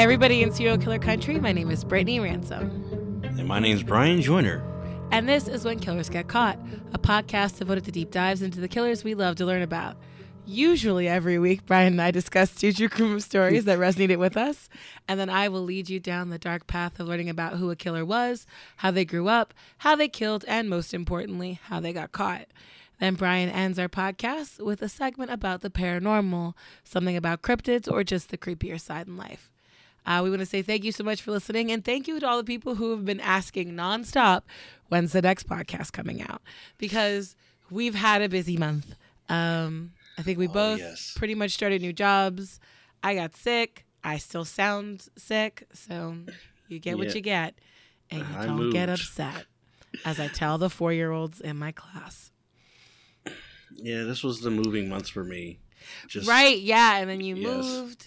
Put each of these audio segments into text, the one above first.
everybody in serial killer country. My name is Brittany Ransom. And my name's Brian Joyner. And this is When Killers Get Caught, a podcast devoted to deep dives into the killers we love to learn about. Usually every week, Brian and I discuss two true crime stories that resonated with us, and then I will lead you down the dark path of learning about who a killer was, how they grew up, how they killed, and most importantly, how they got caught. Then Brian ends our podcast with a segment about the paranormal, something about cryptids, or just the creepier side in life. Uh, we want to say thank you so much for listening, and thank you to all the people who have been asking nonstop when's the next podcast coming out because we've had a busy month. Um, I think we Oh, both yes. pretty much started new jobs. I got sick. I still sound sick, so you get what you get, and you I don't get upset. As I tell the four-year-olds in my class. Yeah, this was the moving months for me. Just right yeah and then you Yes. moved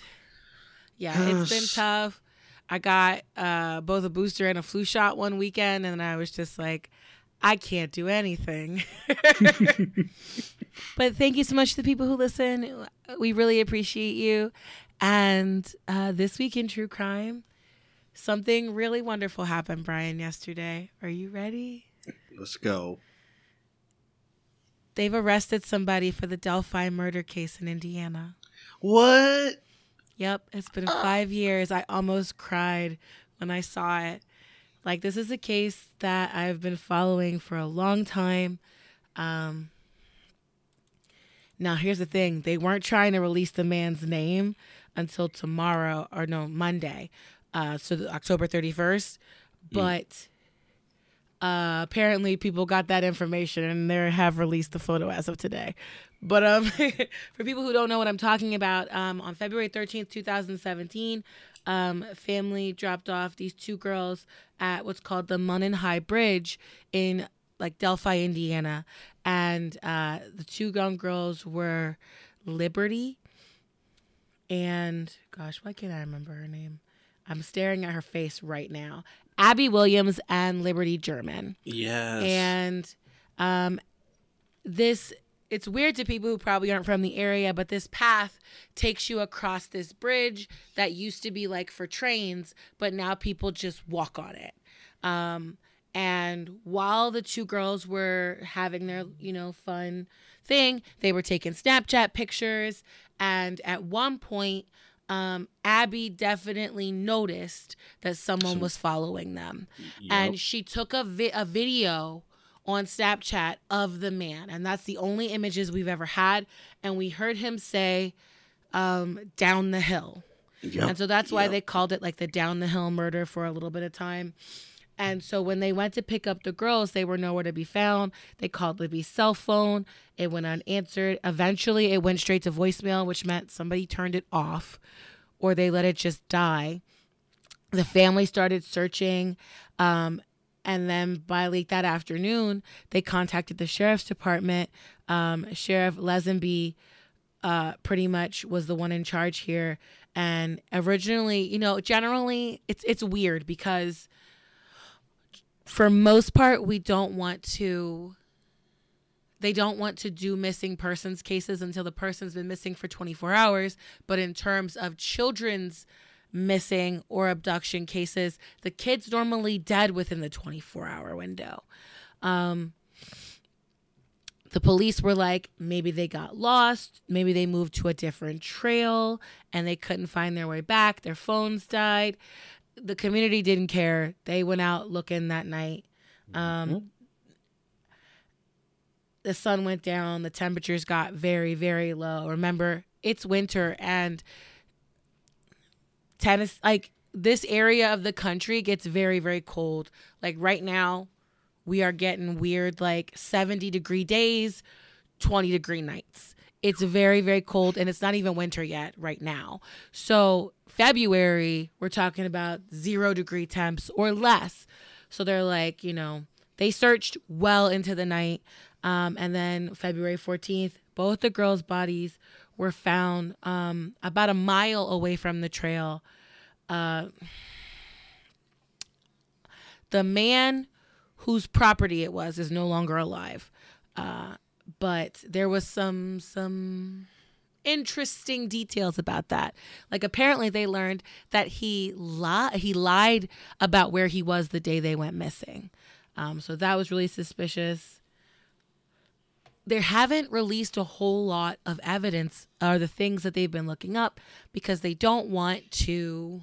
yeah it's been tough. I got uh both a booster and a flu shot one weekend and i was just like i can't do anything. But thank you so much to the people who listen. We really appreciate you. And uh this week in true crime something really wonderful happened brian yesterday. Are you ready? Let's go. they've arrested somebody for the delphi murder case in indiana. What? Yep, it's been five years. I almost cried when I saw it. Like this is a case that I've been following for a long time. Um, now here's the thing: they weren't trying to release the man's name until tomorrow, or no, Monday, uh, so the, October 31st. But uh, apparently, people got that information and they have released the photo as of today. But um, for people who don't know what I'm talking about, um, on February 13th, 2017, um, family dropped off these two girls at what's called the Monon High Bridge in like Delphi, Indiana, and uh, the two young girls were Liberty and gosh, why can't I remember her name? I'm staring at her face right now. Abby Williams and Liberty German. Yes. And um, this, it's weird to people who probably aren't from the area, but this path takes you across this bridge that used to be like for trains, but now people just walk on it. Um, and while the two girls were having their, you know, fun thing, they were taking Snapchat pictures. And at one point, um, Abby definitely noticed that someone was following them and she took a, vi- a video on Snapchat of the man, and that's the only images we've ever had. And we heard him say, um, "Down the hill," Yep. and so that's why Yep. they called it like the down the hill murder for a little bit of time. And so when they went to pick up the girls, they were nowhere to be found. They called Libby's cell phone. It went unanswered. Eventually, it went straight to voicemail, which meant somebody turned it off or they let it just die. The family started searching. Um, and then by late that afternoon, they contacted the sheriff's department. Um, Sheriff Leazenby uh, pretty much was the one in charge here. And originally, you know, generally it's it's weird because for most part we don't want to they don't want to do missing persons cases until the person's been missing for 24 hours. But in terms of children's missing or abduction cases the kid's normally dead within the 24 hour window. Um, the police were like maybe they got lost maybe they moved to a different trail and they couldn't find their way back their phones died the community didn't care. They went out looking that night. Um, the sun went down. The temperatures got very very low. Remember it's winter and tennis like this area of the country gets very very cold. Like right now we are getting weird like 70 degree days 20 degree nights it's very very cold and it's not even winter yet right now. So february we're talking about zero degree temps or less. So they're like you know they searched well into the night. Um, and then february 14th both the girls bodies were found um, about a mile away from the trail. Uh, the man whose property it was is no longer alive. Uh, but there was some some interesting details about that. Like apparently they learned that he li- he lied about where he was the day they went missing. Um, so that was really suspicious. They haven't released a whole lot of evidence or the things that they've been looking up because they don't want to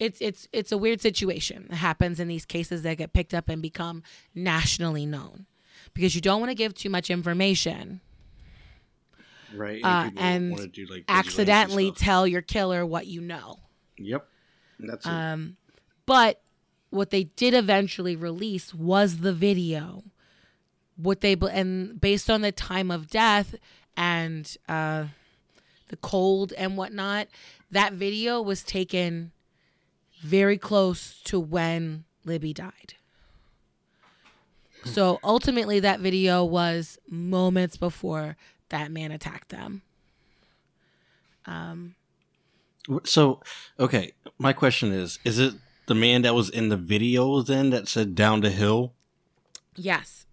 it's it's it's a weird situation that happens in these cases that get picked up and become nationally known because you don't want to give too much information Right. uh, and do, like, accidentally tell your killer what you know. Yep. That's it. Um, but what they did eventually release was the video. What they and based on the time of death and uh, the cold and whatnot, that video was taken very close to when Libby died. So ultimately, that video was moments before that man attacked them. Um, So, okay, my question is: Is it the man that was in the video then that said "down the hill"? yes.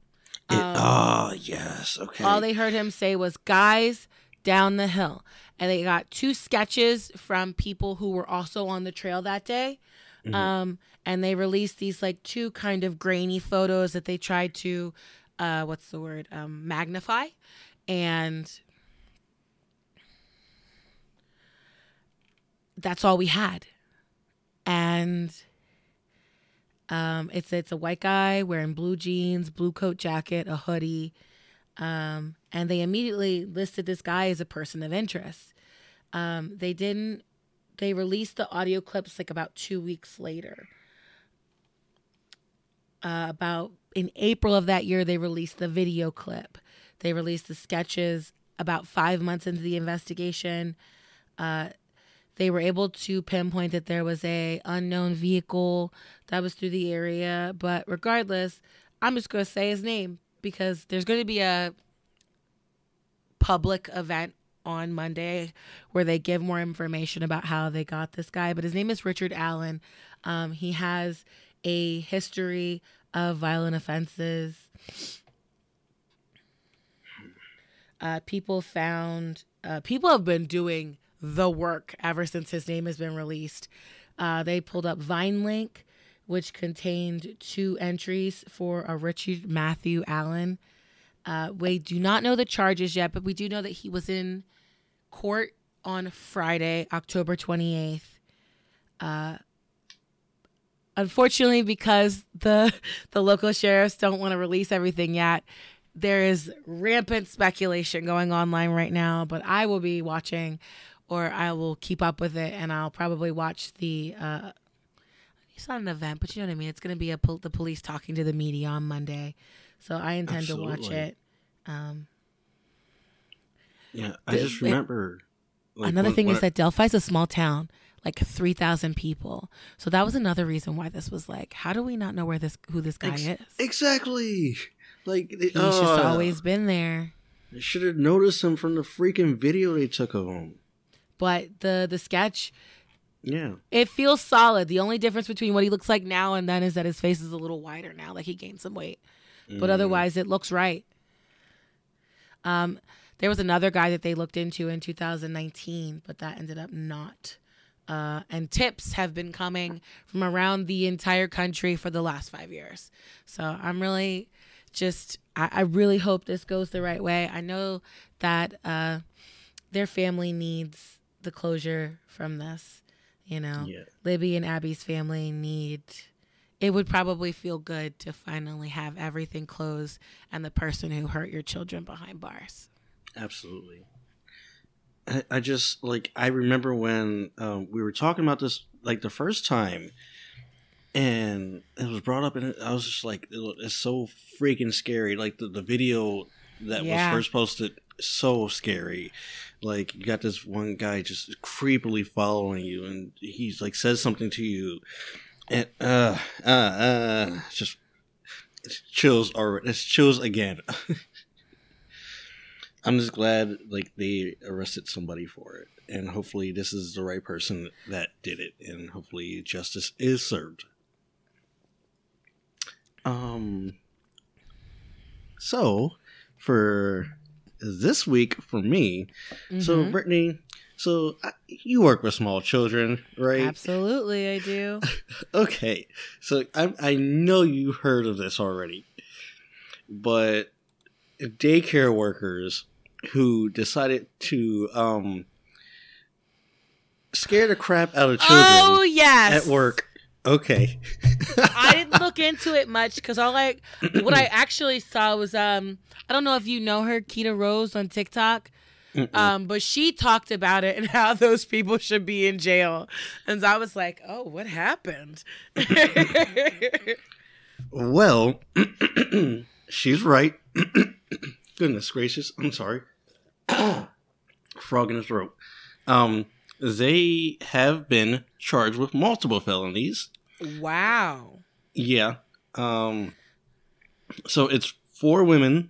It, Um, oh, yes. Okay. All they heard him say was "guys down the hill," and they got two sketches from people who were also on the trail that day. Mhm. Um, and they released these like two kind of grainy photos that they tried to, uh, what's the word, um, magnify, and that's all we had. And um, it's it's a white guy wearing blue jeans, blue coat jacket, a hoodie, um, and they immediately listed this guy as a person of interest. Um, they didn't. They released the audio clips like about two weeks later. Uh, about in April of that year, they released the video clip. They released the sketches about five months into the investigation. Uh, they were able to pinpoint that there was a unknown vehicle that was through the area but regardless i'm just going to say his name because there's going to be a public event on monday where they give more information about how they got this guy but his name is richard allen um, he has a history of violent offenses uh, people found uh, people have been doing the work ever since his name has been released. Uh, they pulled up VineLink, which contained two entries for a Richard Matthew Allen. Uh, we do not know the charges yet, but we do know that he was in court on Friday, October 28th. Uh, unfortunately, because the the local sheriffs don't want to release everything yet, there is rampant speculation going online right now. But I will be watching or I will keep up with it, and I'll probably watch the. Uh, it's not an event, but you know what I mean. It's going to be a pol- the police talking to the media on Monday, so I intend to watch it. Um, yeah, I the- just it- remember. like, another when- thing when is that Delphi is a small town, like three thousand people. So that was another reason why this was like, how do we not know where this who this guy Ex- is? exactly like He's just always been there. I should have noticed him from the freaking video they took of him. But the the sketch, Yeah, it feels solid. The only difference between what he looks like now and then is that his face is a little wider now, like he gained some weight. but Mm. otherwise it looks right. Um, there was another guy that they looked into in 2019, but that ended up not. Uh, and tips have been coming from around the entire country for the last five years. So I'm really just, I, I really hope this goes the right way. I know that uh, their family needs the closure from this. You know, yeah. Libby and Abby's family need it would probably feel good to finally have everything closed and the person who hurt your children behind bars. Absolutely. I, I just like I remember when um, we were talking about this like the first time, and it was brought up, and I was just like, it- it's so freaking scary. Like the, the video that Yeah. was first posted, so scary. Like you got this one guy just creepily following you, and he's like says something to you, and uh uh uh, just chills or it's chills again. I'm just glad like they arrested somebody for it, and hopefully this is the right person that did it, and hopefully justice is served. Um. So, for this week for me. So, Mhm. Brittany, so you work with small children, right? absolutely, I do. Okay, so I I know you heard of this already, but daycare workers who decided to um scare the crap out of children oh yes, at work. Okay. I didn't look into it much because all I what I actually saw was um I don't know if you know her Keita Rose on TikTok. Mm-mm. Um, but she talked about it and how those people should be in jail. And so I was like, oh, what happened? well, she's right. Goodness gracious, I'm sorry. Frog in his throat. Um, they have been charged with multiple felonies. wow. Yeah. Um. So it's four women,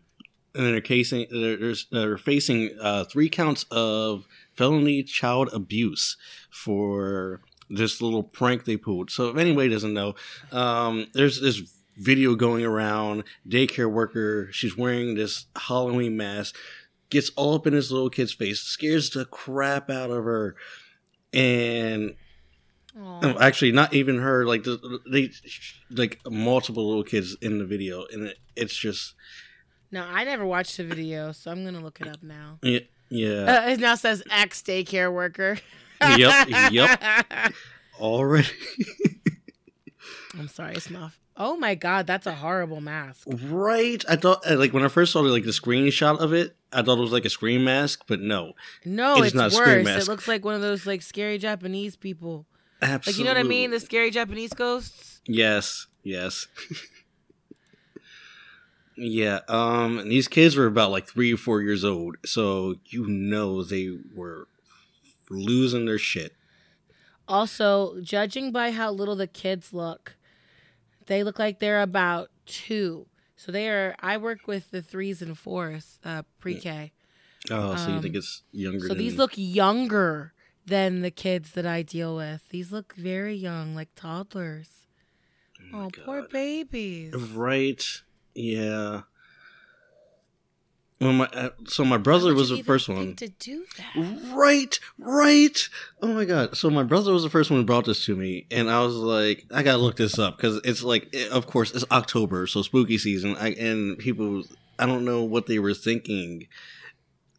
and they're casing. They're, they're, they're facing uh, three counts of felony child abuse for this little prank they pulled. So if anybody doesn't know, um, there's this video going around. Daycare worker. She's wearing this Halloween mask. Gets all up in this little kid's face, scares the crap out of her, and no, actually, not even her. Like the, they, like multiple little kids in the video, and it, it's just No, I never watched the video, so I'm gonna look it up now. yeah, yeah. Uh, it now says ex daycare worker. Yep, yep. already I'm sorry, it's not. Oh my god, that's a horrible mask. right. I thought uh, like when I first saw like the screenshot of it, I thought it was like a screen mask, but no, No, It it's not a screen worse. mask. It looks like one of those like scary Japanese people. absolutely. Like you know what I mean? The scary Japanese ghosts. Yes, yes. yeah, um and these kids were about like 3 or 4 years old, so you know they were losing their shit. Also, judging by how little the kids look, they look like they're about two. So they are. I work with the threes and fours, uh, pre-K. Oh, so you Um, think it's younger So these look younger than the kids that I deal with. These look very young, like toddlers. my Oh, poor babies. Right. Yeah. Well, my uh, so my brother was the first one. to do that. Right, right. Oh my god. So my brother was the first one who brought this to me, and I was like, I gotta look this up because it's like, eh, of course, it's October, so spooky season. I, and people, I don't know what they were thinking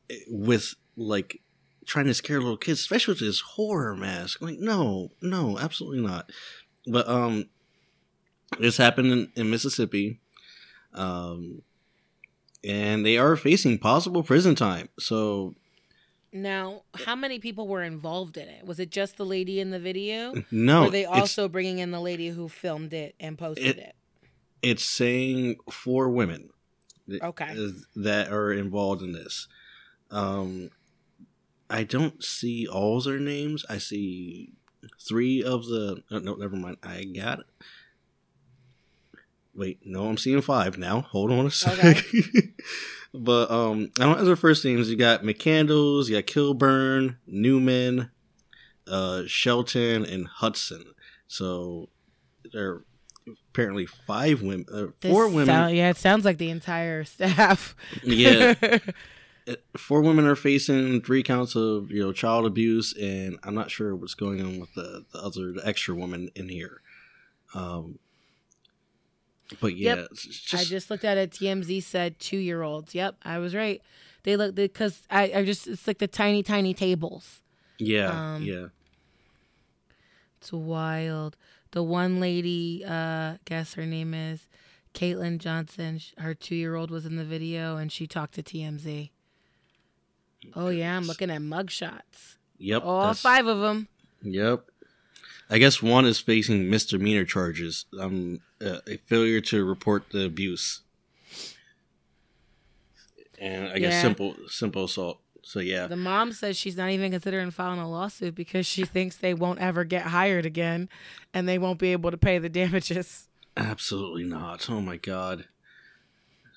eh, with like trying to scare little kids, especially with this horror mask. Like, no, no, absolutely not. But um, this happened in, in Mississippi. Um, and they are facing possible prison time. So Now, how many people were involved in it? Was it just the lady in the video? no, were they also bringing in the lady who filmed it and posted It- it? it's saying four women Okay. that are involved in this. Um, I don't see all their names. I see three of the. oh, no, never mind. I got it. Wait, no, I'm seeing five now. Hold on a sec. Okay. but um, I don't have their first names. You got McCandles, you got Kilburn, Newman, uh, Shelton, and Hudson. So there are apparently five women, uh, four women. sou- yeah, it sounds like the entire staff. yeah, four women are facing three counts of you know child abuse, and I'm not sure what's going on with the, the other the extra woman in here. Um, but yeah, Yep. it's I just, just looked at it. TMZ said two year olds. Yep, I was right. They look because I, I just it's like the tiny tiny tables. yeah, um, yeah. It's wild. The one lady, uh, guess her name is Caitlin Johnson. Her two year old was in the video and she talked to TMZ. Oh yeah, I'm looking at mugshots. Yep, All five of them. Yep. I guess one is facing misdemeanor charges. Um, uh, a failure to report the abuse, and I guess Yeah. simple simple assault. So yeah, The mom says she's not even considering filing a lawsuit because she thinks they won't ever get hired again, and they won't be able to pay the damages. absolutely not. Oh my god,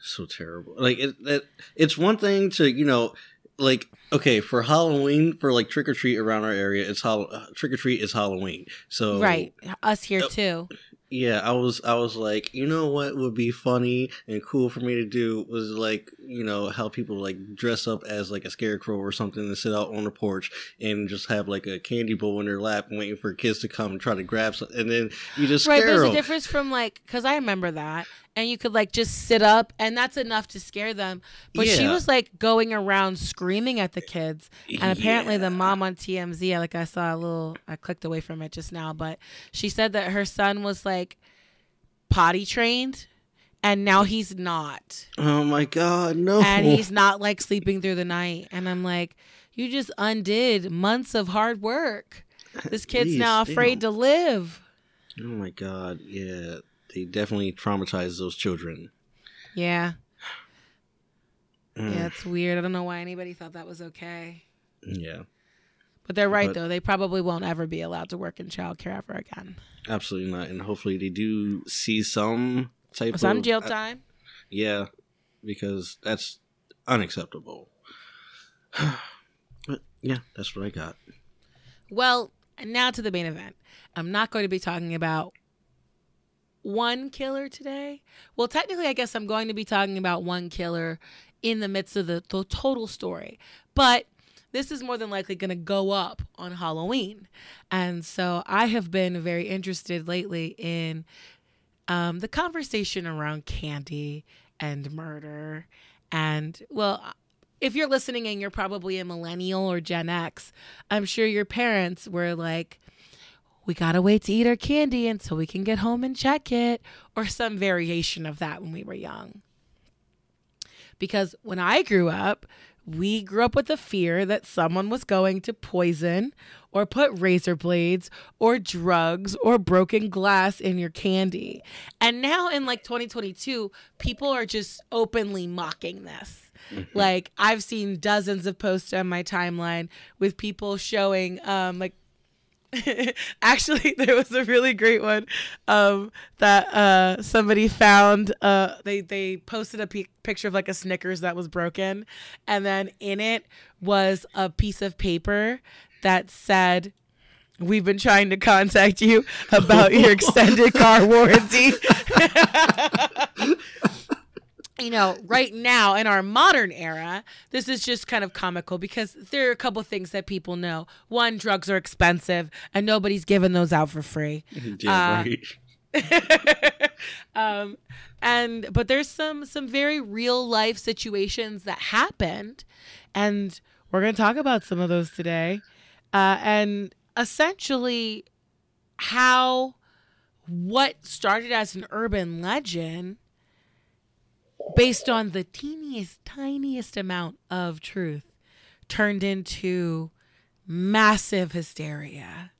so terrible. Like it, it, it's one thing to you know, like okay for Halloween for like trick or treat around our area. It's Hall- trick or treat is Halloween. So right, us here Oh. too. Yeah, I was I was like, you know what would be funny and cool for me to do was like, you know, how people like dress up as like a scarecrow or something and sit out on the porch and just have like a candy bowl in their lap and waiting for kids to come and try to grab something and then you just right, there's them. a difference from like because I remember that, and you could like just sit up, and that's enough to scare them. But she was like going around screaming at the kids, and apparently the mom on TMZ, like I saw a little, I clicked away from it just now, but she said that her son was like potty trained, and now he's not, Oh my god, no! and he's not like sleeping through the night, and I'm like, you just undid months of hard work. This kid's Please, now afraid to live. Oh my god, yeah, they definitely traumatized those children. Yeah. Mm, Yeah, it's weird. I don't know why anybody thought that was okay. yeah, But they're right But- though. They probably won't ever be allowed to work in childcare ever again. absolutely not. And hopefully they do see some type Some of jail uh, time. yeah, because that's unacceptable. but yeah, that's what I got. Well, and now to the main event. I'm not going to be talking about one killer today. Well, technically, I guess I'm going to be talking about one killer in the midst of the, the total story. But this is more than likely going to go up on Halloween. And so I have been very interested lately in um, the conversation around candy and murder. And, well, if you're listening and you're probably a millennial or Gen X, I'm sure your parents were like, we gotta wait to eat our candy until we can get home and check it, or some variation of that when we were young. Because when I grew up, we grew up with the fear that someone was going to poison or put razor blades or drugs or broken glass in your candy. And now in like 2022, people are just openly mocking this. Like I've seen dozens of posts on my timeline with people showing um like actually there was a really great one um that uh somebody found uh they they posted a picture of like a snickers that was broken and then in it was a piece of paper that said we've been trying to contact you about your extended car warranty you know, right now in our modern era, this is just kind of comical because there are a couple things that people know. One, drugs are expensive and nobody's giving those out for free. Yeah, Uh, right. um, and but there's some some very real life situations that happened, and we're gonna talk about some of those today, uh, and essentially how what started as an urban legend based on the teeniest tiniest amount of truth turned into massive hysteria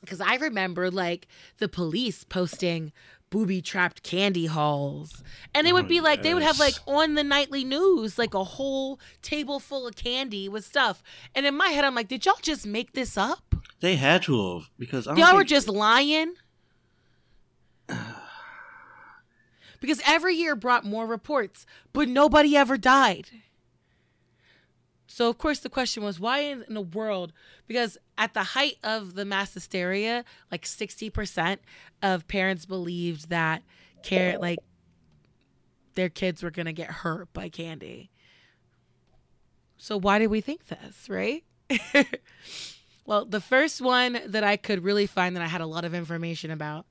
because I remember like the police posting booby trapped candy hauls. And it would Oh, be like they would have like on the nightly news like a whole table full of candy with stuff. And in my head I'm like, did y'all just make this up? They had to have because I Y'all were just lying? because every year brought more reports, but nobody ever died. So of course the question was why in the world? Because at the height of the mass hysteria, like sixty percent of parents believed that care like their kids were gonna get hurt by candy. So why did we think this, right? well, the first one that I could really find that I had a lot of information about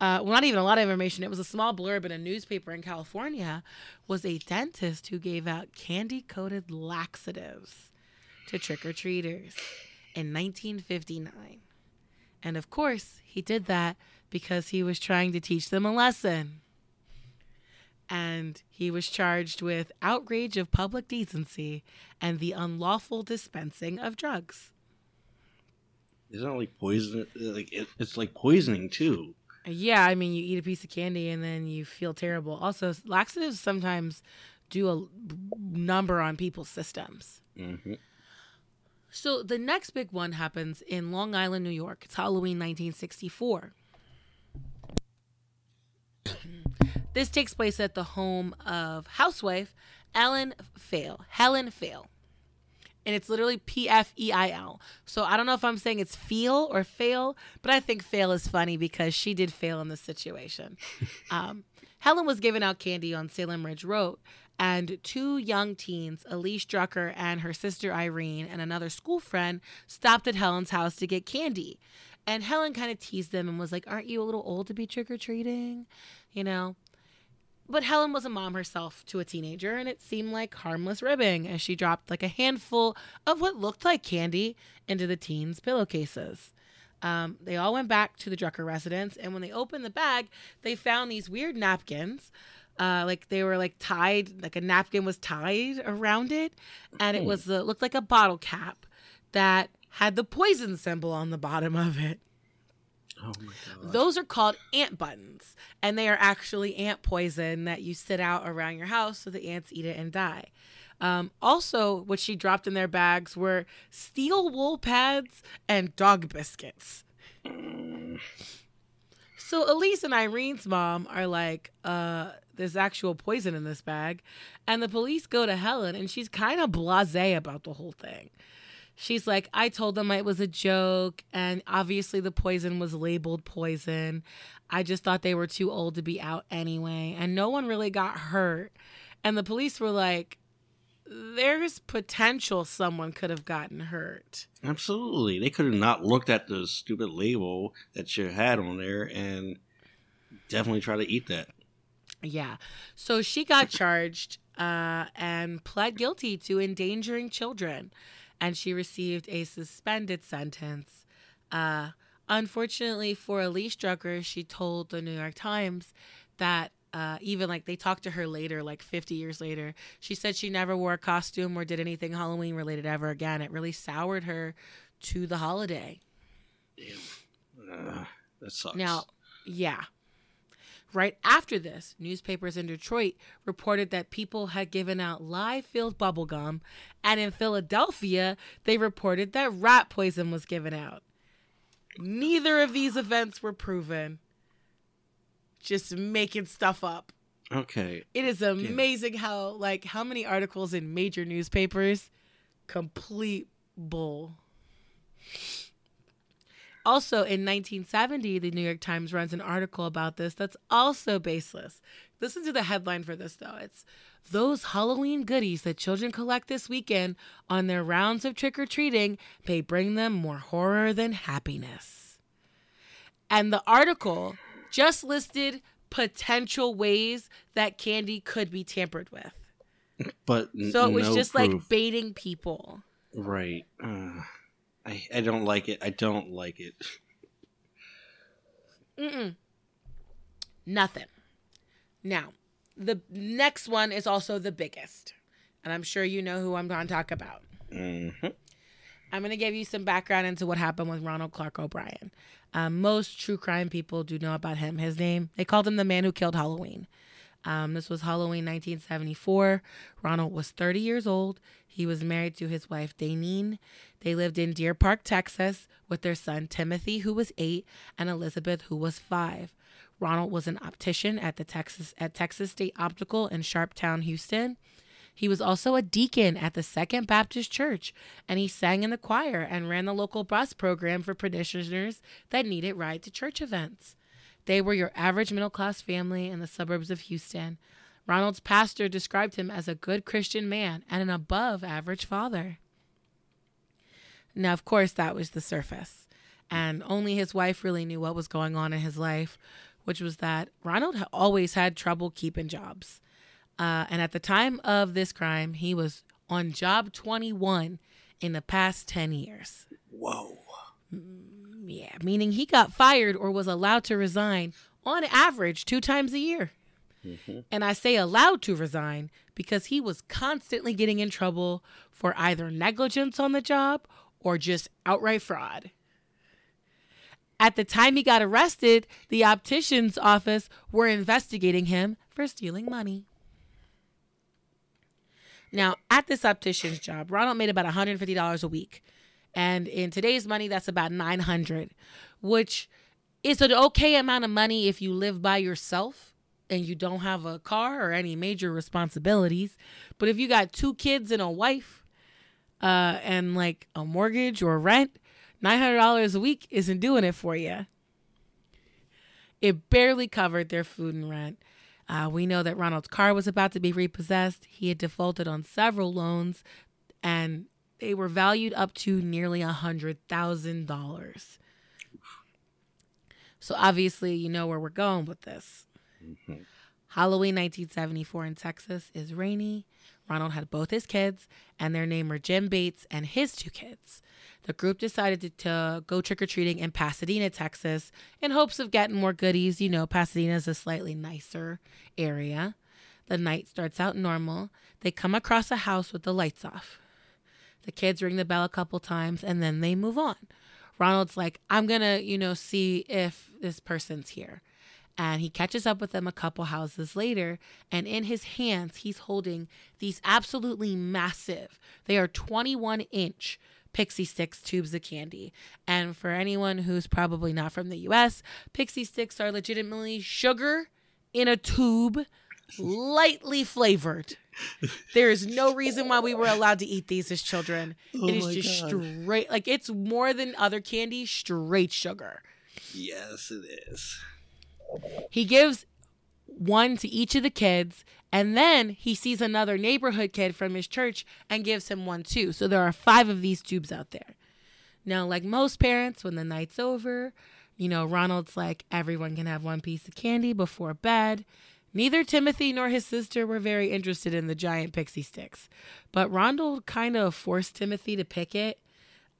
uh, well, not even a lot of information. It was a small blurb in a newspaper in California. Was a dentist who gave out candy-coated laxatives to trick or treaters in 1959, and of course he did that because he was trying to teach them a lesson. And he was charged with outrage of public decency and the unlawful dispensing of drugs. It's not like poison. Like it, it's like poisoning too. Yeah, I mean, you eat a piece of candy and then you feel terrible. Also, laxatives sometimes do a number on people's systems. hmm So the next big one happens in Long Island, New York. It's Halloween 1964. this takes place at the home of housewife Ellen Fail, Helen Fail, and it's literally P F E I L. So I don't know if I'm saying it's feel or fail, but I think fail is funny because she did fail in this situation. um, Helen was giving out candy on Salem Ridge Road, and two young teens, Elise Drucker and her sister Irene, and another school friend, stopped at Helen's house to get candy. And Helen kind of teased them and was like, Aren't you a little old to be trick or treating? You know? But Helen was a mom herself to a teenager, and it seemed like harmless ribbing as she dropped like a handful of what looked like candy into the teens' pillowcases. Um, they all went back to the Drucker residence, and when they opened the bag, they found these weird napkins. Uh, like they were like tied, like a napkin was tied around it, and it was uh, looked like a bottle cap that had the poison symbol on the bottom of it. Oh. Those are called ant buttons, and they are actually ant poison that you sit out around your house so the ants eat it and die. Um, also, what she dropped in their bags were steel wool pads and dog biscuits. So Elise and Irene's mom are like, uh, there's actual poison in this bag. And the police go to Helen and she's kind of blase about the whole thing. She's like, I told them it was a joke, and obviously the poison was labeled poison. I just thought they were too old to be out anyway, and no one really got hurt. And the police were like, there's potential someone could have gotten hurt. Absolutely. They could have not looked at the stupid label that you had on there and definitely try to eat that. Yeah. So she got charged uh, and pled guilty to endangering children, and she received a suspended sentence. Uh, unfortunately for Elise Drucker, she told the New York Times that uh, even like they talked to her later, like 50 years later, she said she never wore a costume or did anything Halloween related ever again. It really soured her to the holiday. Uh, that sucks. Now, yeah. Right after this, newspapers in Detroit reported that people had given out live filled bubblegum, and in Philadelphia, they reported that rat poison was given out. Neither of these events were proven. Just making stuff up. okay. It is amazing how, like, how many articles in major newspapers complete bull. Also, in 1970, the New York Times runs an article about this that's also baseless. Listen to the headline for this, though. It's Those Halloween goodies that children collect this weekend on their rounds of trick or treating may bring them more horror than happiness. And the article just listed potential ways that candy could be tampered with. But So it was no just proof. like baiting people. right. Uh, I I don't like it. I don't like it. Mm-mm. Nothing. Now, the next one is also the biggest. And I'm sure you know who I'm going to talk about. hmm I'm going to give you some background into what happened with Ronald Clark O'Bryan. Um, most true crime people do know about him. His name, they called him the man who killed Halloween. Um, this was Halloween 1974. Ronald was 30 years old. He was married to his wife, Daynene. They lived in Deer Park, Texas, with their son, Timothy, who was eight, and Elizabeth, who was five. Ronald was an optician at the Texas at Texas State Optical in Sharpstown, Houston. He was also a deacon at the Second Baptist Church, and he sang in the choir and ran the local bus program for parishioners that needed ride to church events. They were your average middle class family in the suburbs of Houston. Ronald's pastor described him as a good Christian man and an above average father. Now, of course, that was the surface, and only his wife really knew what was going on in his life, which was that Ronald had always had trouble keeping jobs. Uh, and at the time of this crime, he was on job 21 in the past 10 years. Whoa. Yeah, meaning he got fired or was allowed to resign on average two times a year. Mm-hmm. And I say allowed to resign because he was constantly getting in trouble for either negligence on the job or just outright fraud. At the time he got arrested, the optician's office were investigating him for stealing money. Now, at this optician's job, Ronald made about $150 a week. And in today's money, that's about 900, which is an okay amount of money if you live by yourself and you don't have a car or any major responsibilities. But if you got two kids and a wife, uh, and like a mortgage or rent, $900 a week isn't doing it for you. It barely covered their food and rent. Uh, we know that Ronald's car was about to be repossessed. He had defaulted on several loans, and they were valued up to nearly a hundred thousand dollars. So obviously, you know where we're going with this. Mhm. Halloween 1974 in Texas is rainy. Ronald had both his kids, and their name were Jim Bates and his two kids. The group decided to, to go trick or treating in Pasadena, Texas, in hopes of getting more goodies. You know, Pasadena is a slightly nicer area. The night starts out normal. They come across a house with the lights off. The kids ring the bell a couple times and then they move on. Ronald's like, I'm going to, you know, see if this person's here. And he catches up with them a couple houses later. And in his hands, he's holding these absolutely massive, they are 21 inch Pixy Stix tubes of candy. And for anyone who's probably not from the US, Pixy Stix are legitimately sugar in a tube, lightly flavored. There is no reason why we were allowed to eat these as children. Oh it is just God. straight, like it's more than other candy, straight sugar. Yes, it is. He gives one to each of the kids, and then he sees another neighborhood kid from his church and gives him one too. So there are five of these tubes out there. Now, like most parents, when the night's over, you know, Ronald's like, everyone can have one piece of candy before bed. Neither Timothy nor his sister were very interested in the giant pixie sticks, but Ronald kind of forced Timothy to pick it.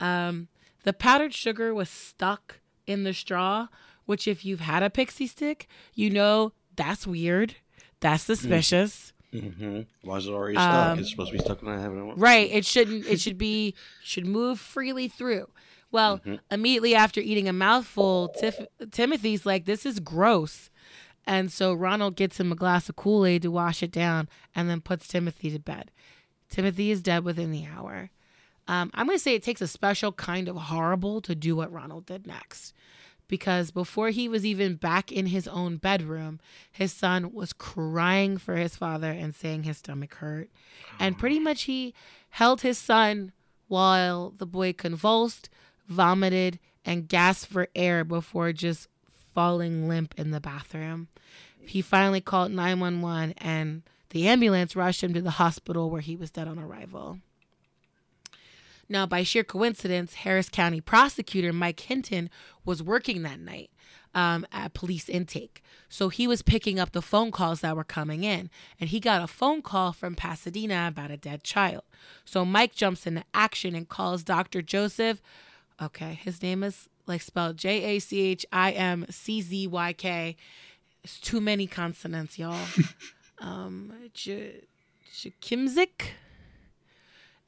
Um, the powdered sugar was stuck in the straw, which, if you've had a pixie stick, you know that's weird. That's suspicious. Mm-hmm. Why is it already stuck? Um, it's supposed to be stuck when I have it. Right. It shouldn't. It should be should move freely through. Well, Mhm. immediately after eating a mouthful, Tif- Timothy's like, "This is gross," and so Ronald gets him a glass of Kool Aid to wash it down, and then puts Timothy to bed. Timothy is dead within the hour. Um, I'm going to say it takes a special kind of horrible to do what Ronald did next. Because before he was even back in his own bedroom, his son was crying for his father and saying his stomach hurt. And pretty oh. much he held his son while the boy convulsed, vomited, and gasped for air before just falling limp in the bathroom. He finally called 911 and the ambulance rushed him to the hospital where he was dead on arrival. Now, by sheer coincidence, Harris County prosecutor Mike Hinton was working that night um, at police intake. So he was picking up the phone calls that were coming in, and he got a phone call from Pasadena about a dead child. So Mike jumps into action and calls Dr. Joseph. Okay, his name is like spelled J A C H I M C Z Y K. It's too many consonants, y'all. um, J- Jachimczyk.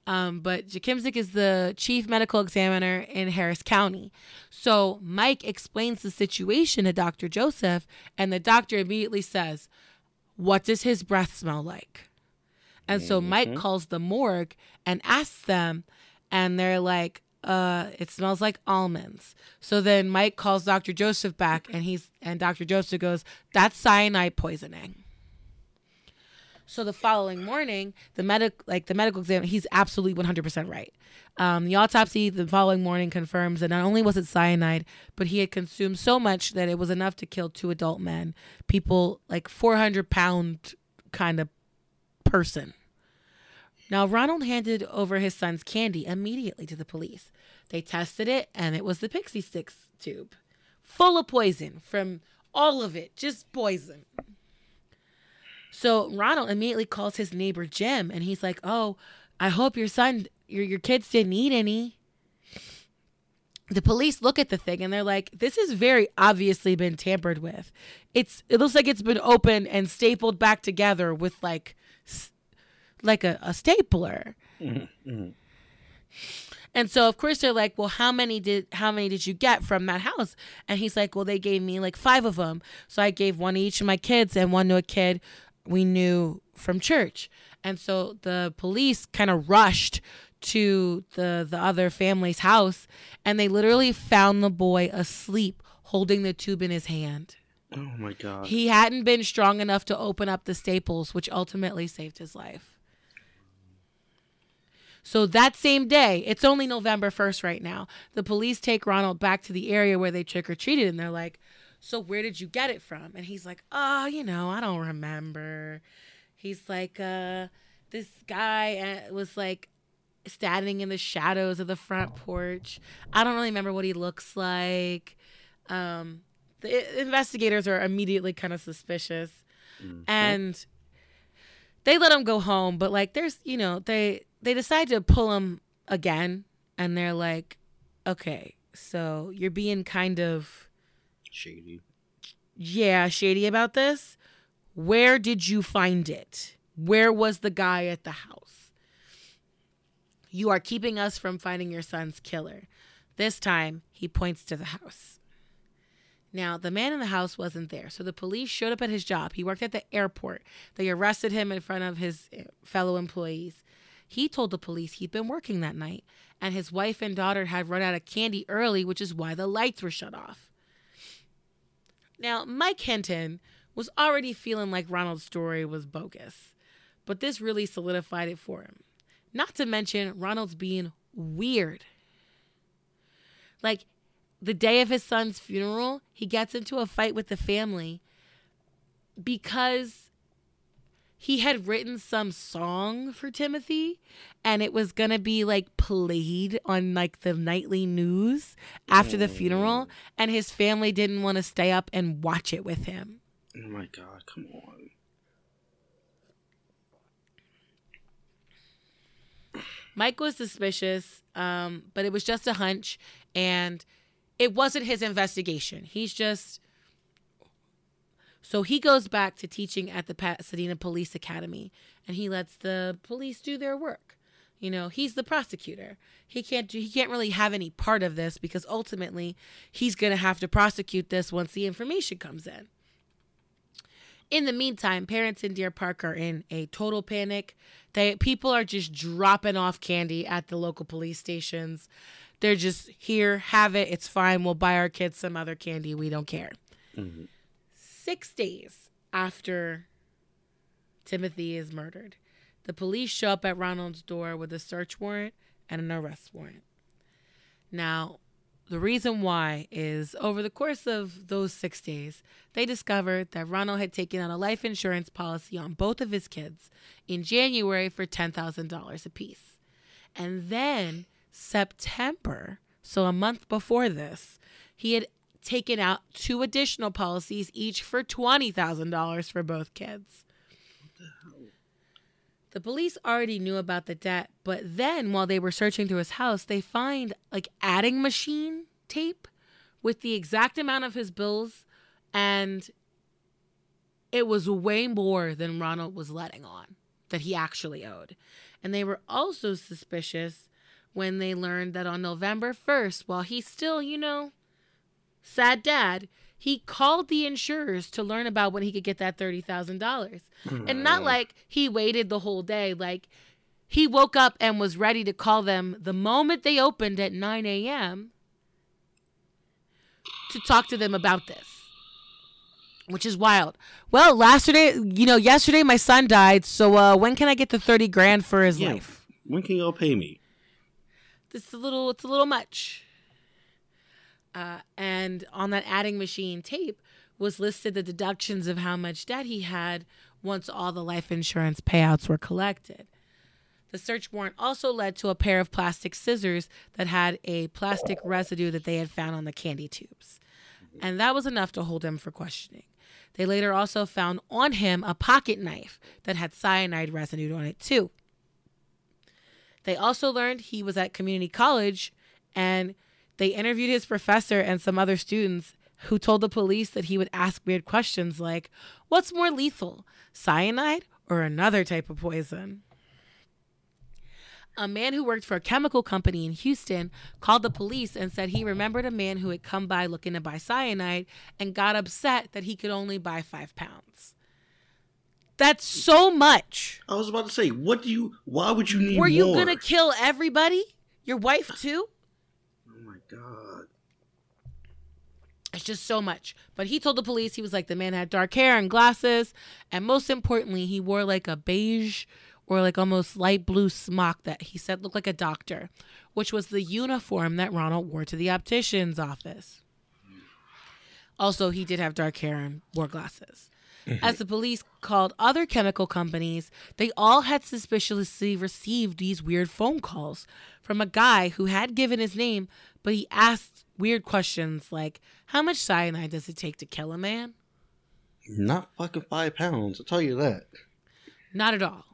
Um, but Jachimczyk is the chief medical examiner in Harris County. So Mike explains the situation to Dr. Joseph, and the doctor immediately says, What does his breath smell like? And so Mike calls the morgue and asks them, and they're like, uh, it smells like almonds. So then Mike calls Dr. Joseph back and he's and Dr. Joseph goes, That's cyanide poisoning. So the following morning, the medic like the medical exam, he's absolutely 100% right. Um, the autopsy the following morning confirms that not only was it cyanide, but he had consumed so much that it was enough to kill two adult men, people like 400 pound kind of person. Now, Ronald handed over his son's candy immediately to the police. They tested it, and it was the Pixy Stix tube, full of poison from all of it, just poison. So Ronald immediately calls his neighbor Jim, and he's like, "Oh, I hope your son, your your kids didn't eat any." The police look at the thing and they're like, "This has very obviously been tampered with. It's it looks like it's been opened and stapled back together with like, like a, a stapler." Mhm. And so of course they're like, "Well, how many did how many did you get from that house?" And he's like, "Well, they gave me like 5 of them. So I gave one to each of my kids and one to a kid we knew from church." And so the police kind of rushed to the the other family's house and they literally found the boy asleep holding the tube in his hand. Oh my god. He hadn't been strong enough to open up the staples, which ultimately saved his life. So that same day, it's only November 1st right now. The police take Ronald back to the area where they trick or treated and they're like, So where did you get it from? And he's like, Oh, you know, I don't remember. He's like, uh, this guy uh, was like standing in the shadows of the front porch. I don't really remember what he looks like. Um, the investigators are immediately kind of suspicious. Mm-hmm. And they let him go home, but like there's, you know, they they decide to pull him again and they're like, "Okay, so you're being kind of shady." Yeah, shady about this. Where did you find it? Where was the guy at the house? You are keeping us from finding your son's killer. This time, he points to the house. Now, the man in the house wasn't there, so the police showed up at his job. He worked at the airport. They arrested him in front of his eh, fellow employees. He told the police he'd been working that night, and his wife and daughter had run out of candy early, which is why the lights were shut off. Now, Mike Hinton was already feeling like Ronald's story was bogus, but this really solidified it for him. Not to mention Ronald's being weird. Like, the day of his son's funeral, he gets into a fight with the family because he had written some song for Timothy and it was going to be like played on like the nightly news after the funeral and his family didn't want to stay up and watch it with him. Oh my god, come on. Mike was suspicious, um, but it was just a hunch and it wasn't his investigation. He's just so he goes back to teaching at the Pasadena Police Academy and he lets the police do their work. You know, he's the prosecutor. He can't do, he can't really have any part of this because ultimately he's going to have to prosecute this once the information comes in. In the meantime, parents in Deer Park are in a total panic. They people are just dropping off candy at the local police stations. They're just here, have it, it's fine. We'll buy our kids some other candy. We don't care. Mm-hmm. Six days after Timothy is murdered, the police show up at Ronald's door with a search warrant and an arrest warrant. Now, the reason why is over the course of those six days, they discovered that Ronald had taken out a life insurance policy on both of his kids in January for $10,000 apiece. And then September, so a month before this, he had taken out two additional policies, each for $20,000 for both kids. The police already knew about the debt, but then while they were searching through his house, they find like adding machine tape with the exact amount of his bills and it was way more than Ronald was letting on that he actually owed. And they were also suspicious when they learned that on November 1st, while he's still, you know, sad dad, he called the insurers to learn about when he could get that $30,000. Mm. And not like he waited the whole day. Like he woke up and was ready to call them the moment they opened at 9 a.m. to talk to them about this. Which is wild. Well, last yesterday, you know, yesterday my son died. So uh, when can I get the 30 grand for his yeah. life? When can y'all pay me? It's a little, it's a little much. Uh, and on that adding machine tape was listed the deductions of how much debt he had once all the life insurance payouts were collected. The search warrant also led to a pair of plastic scissors that had a plastic residue that they had found on the candy tubes. And that was enough to hold him for questioning. They later also found on him a pocket knife that had cyanide residue on it, too. They also learned he was at community college and they interviewed his professor and some other students who told the police that he would ask weird questions like, What's more lethal, cyanide or another type of poison? A man who worked for a chemical company in Houston called the police and said he remembered a man who had come by looking to buy cyanide and got upset that he could only buy five pounds. That's so much. I was about to say, what do you? Why would you need? Were you more? gonna kill everybody? Your wife too? God. It's just so much. But he told the police he was like the man had dark hair and glasses, and most importantly, he wore like a beige or like almost light blue smock that he said looked like a doctor, which was the uniform that Ronald wore to the optician's office. Also, he did have dark hair and wore glasses. Mm-hmm. As the police called other chemical companies, they all had suspiciously received these weird phone calls from a guy who had given his name, but he asked weird questions like, How much cyanide does it take to kill a man? Not fucking five pounds. I'll tell you that. Not at all.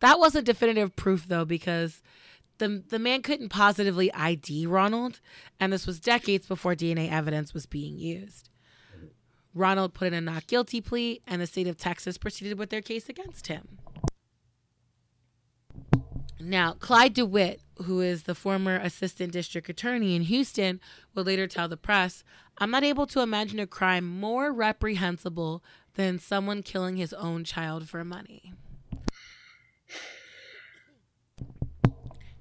That wasn't definitive proof, though, because the, the man couldn't positively ID Ronald, and this was decades before DNA evidence was being used. Ronald put in a not guilty plea, and the state of Texas proceeded with their case against him. Now, Clyde DeWitt, who is the former assistant district attorney in Houston, will later tell the press I'm not able to imagine a crime more reprehensible than someone killing his own child for money.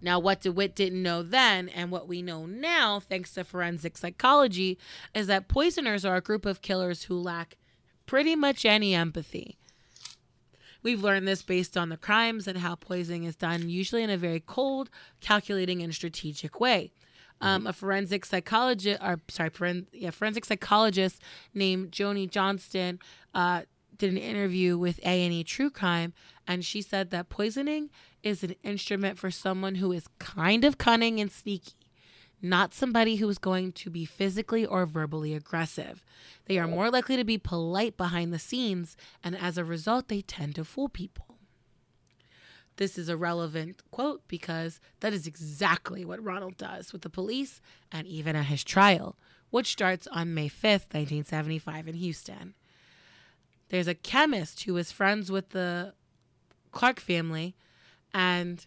Now, what DeWitt didn't know then, and what we know now, thanks to forensic psychology, is that poisoners are a group of killers who lack pretty much any empathy. We've learned this based on the crimes and how poisoning is done, usually in a very cold, calculating, and strategic way. Um, a forensic psychologist, or sorry, foren- yeah, forensic psychologist named Joni Johnston uh, did an interview with A and E True Crime, and she said that poisoning is an instrument for someone who is kind of cunning and sneaky, not somebody who is going to be physically or verbally aggressive. They are more likely to be polite behind the scenes, and as a result, they tend to fool people. This is a relevant quote because that is exactly what Ronald does with the police and even at his trial, which starts on May 5th, 1975, in Houston. There's a chemist who was friends with the Clark family and,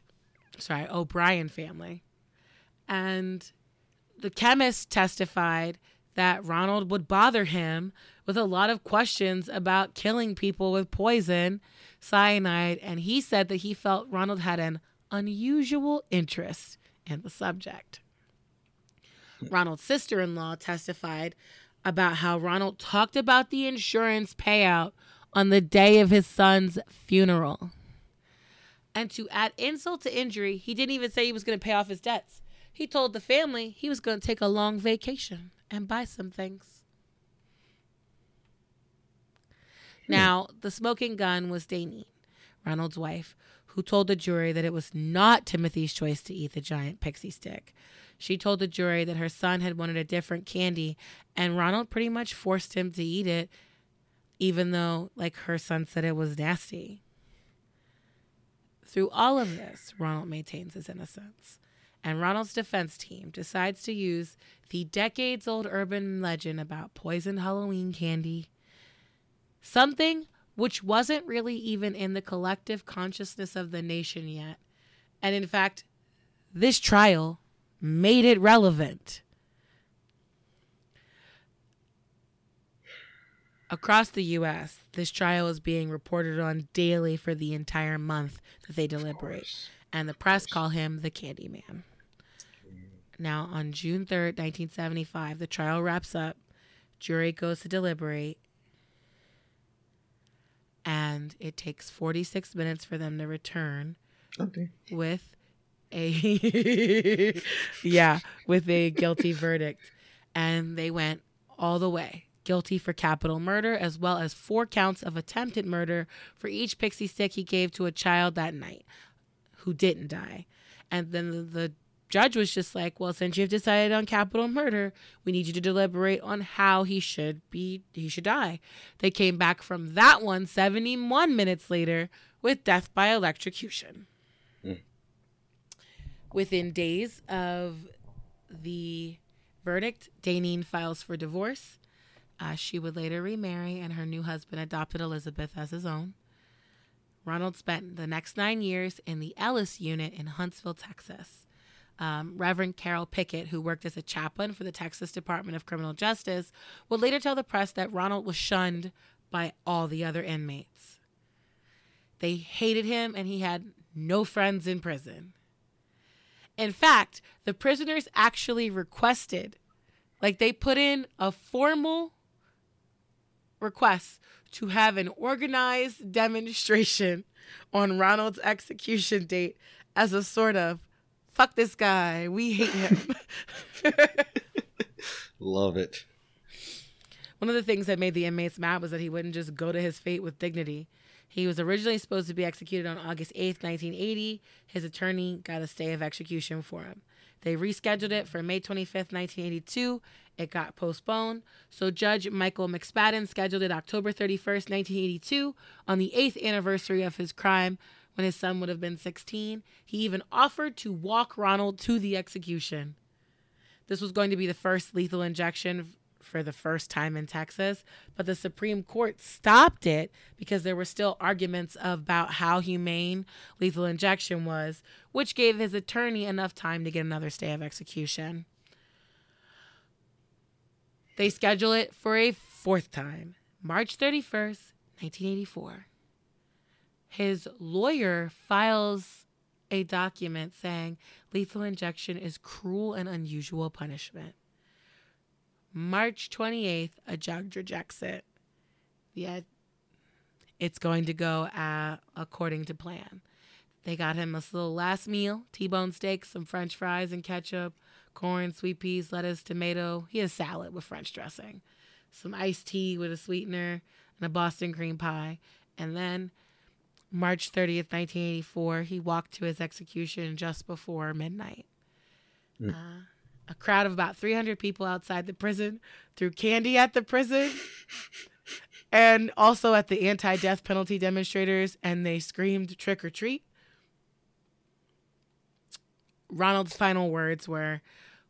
sorry, O'Bryan family. And the chemist testified that Ronald would bother him with a lot of questions about killing people with poison, cyanide, and he said that he felt Ronald had an unusual interest in the subject. Ronald's sister in law testified about how Ronald talked about the insurance payout on the day of his son's funeral. And to add insult to injury, he didn't even say he was going to pay off his debts. He told the family he was going to take a long vacation and buy some things. Hmm. Now, the smoking gun was Daynene, Ronald's wife, who told the jury that it was not Timothy's choice to eat the giant pixie stick. She told the jury that her son had wanted a different candy, and Ronald pretty much forced him to eat it, even though, like, her son said it was nasty. Through all of this, Ronald maintains his innocence and Ronald's defense team decides to use the decades old urban legend about poisoned Halloween candy, something which wasn't really even in the collective consciousness of the nation yet. And in fact, this trial made it relevant. Across the U.S., this trial is being reported on daily for the entire month that they deliberate, and the press call him the Candyman. Now, on June 3rd, 1975, the trial wraps up. Jury goes to deliberate. And it takes 46 minutes for them to return Okay. with a yeah, with a guilty verdict. And they went all the way. Guilty for capital murder as well as four counts of attempted murder for each pixie stick he gave to a child that night who didn't die. And then the, the judge was just like, "Well, since you've decided on capital murder, we need you to deliberate on how he should be he should die." They came back from that one 71 minutes later with death by electrocution. Mm. Within days of the verdict, Daynene files for divorce. Uh, she would later remarry, and her new husband adopted Elizabeth as his own. Ronald spent the next nine years in the Ellis unit in Huntsville, Texas. Um, Reverend Carol Pickett, who worked as a chaplain for the Texas Department of Criminal Justice, would later tell the press that Ronald was shunned by all the other inmates. They hated him, and he had no friends in prison. In fact, the prisoners actually requested, like, they put in a formal request to have an organized demonstration on Ronald's execution date as a sort of fuck this guy, we hate him. Love it. One of the things that made the inmates mad was that he wouldn't just go to his fate with dignity. He was originally supposed to be executed on August 8th, 1980. His attorney got a stay of execution for him. They rescheduled it for May 25th, 1982. It got postponed. So Judge Michael McSpadden scheduled it October 31st, 1982, on the eighth anniversary of his crime when his son would have been 16. He even offered to walk Ronald to the execution. This was going to be the first lethal injection for the first time in Texas, but the Supreme Court stopped it because there were still arguments about how humane lethal injection was, which gave his attorney enough time to get another stay of execution. They schedule it for a fourth time, March 31st, 1984. His lawyer files a document saying lethal injection is cruel and unusual punishment. March 28th, a judge rejects it. Yeah, it's going to go uh, according to plan. They got him a little last meal T bone steak, some french fries and ketchup, corn, sweet peas, lettuce, tomato. He has salad with French dressing, some iced tea with a sweetener, and a Boston cream pie. And then March 30th, 1984, he walked to his execution just before midnight. Mm. Uh, a crowd of about 300 people outside the prison threw candy at the prison and also at the anti death penalty demonstrators, and they screamed trick or treat. Ronald's final words were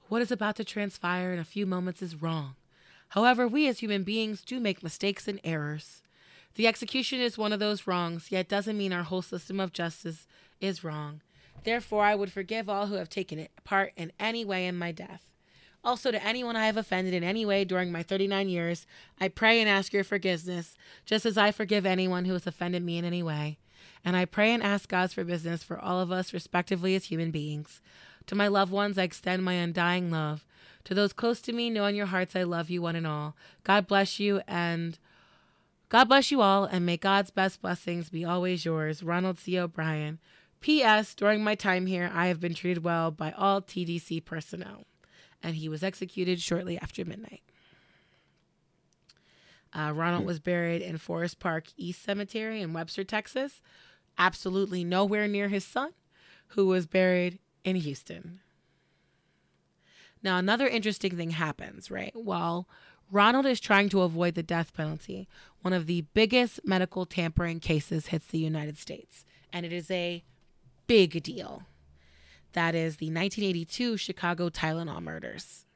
What is about to transpire in a few moments is wrong. However, we as human beings do make mistakes and errors. The execution is one of those wrongs, yet doesn't mean our whole system of justice is wrong. Therefore, I would forgive all who have taken part in any way in my death. Also, to anyone I have offended in any way during my 39 years, I pray and ask your forgiveness, just as I forgive anyone who has offended me in any way. And I pray and ask God's forgiveness for all of us, respectively, as human beings. To my loved ones, I extend my undying love. To those close to me, know in your hearts I love you one and all. God bless you and God bless you all, and may God's best blessings be always yours. Ronald C. O'Bryan. P.S. During my time here, I have been treated well by all TDC personnel. And he was executed shortly after midnight. Uh, Ronald was buried in Forest Park East Cemetery in Webster, Texas, absolutely nowhere near his son, who was buried in Houston. Now, another interesting thing happens, right? While Ronald is trying to avoid the death penalty, one of the biggest medical tampering cases hits the United States, and it is a big deal. That is the 1982 Chicago Tylenol murders,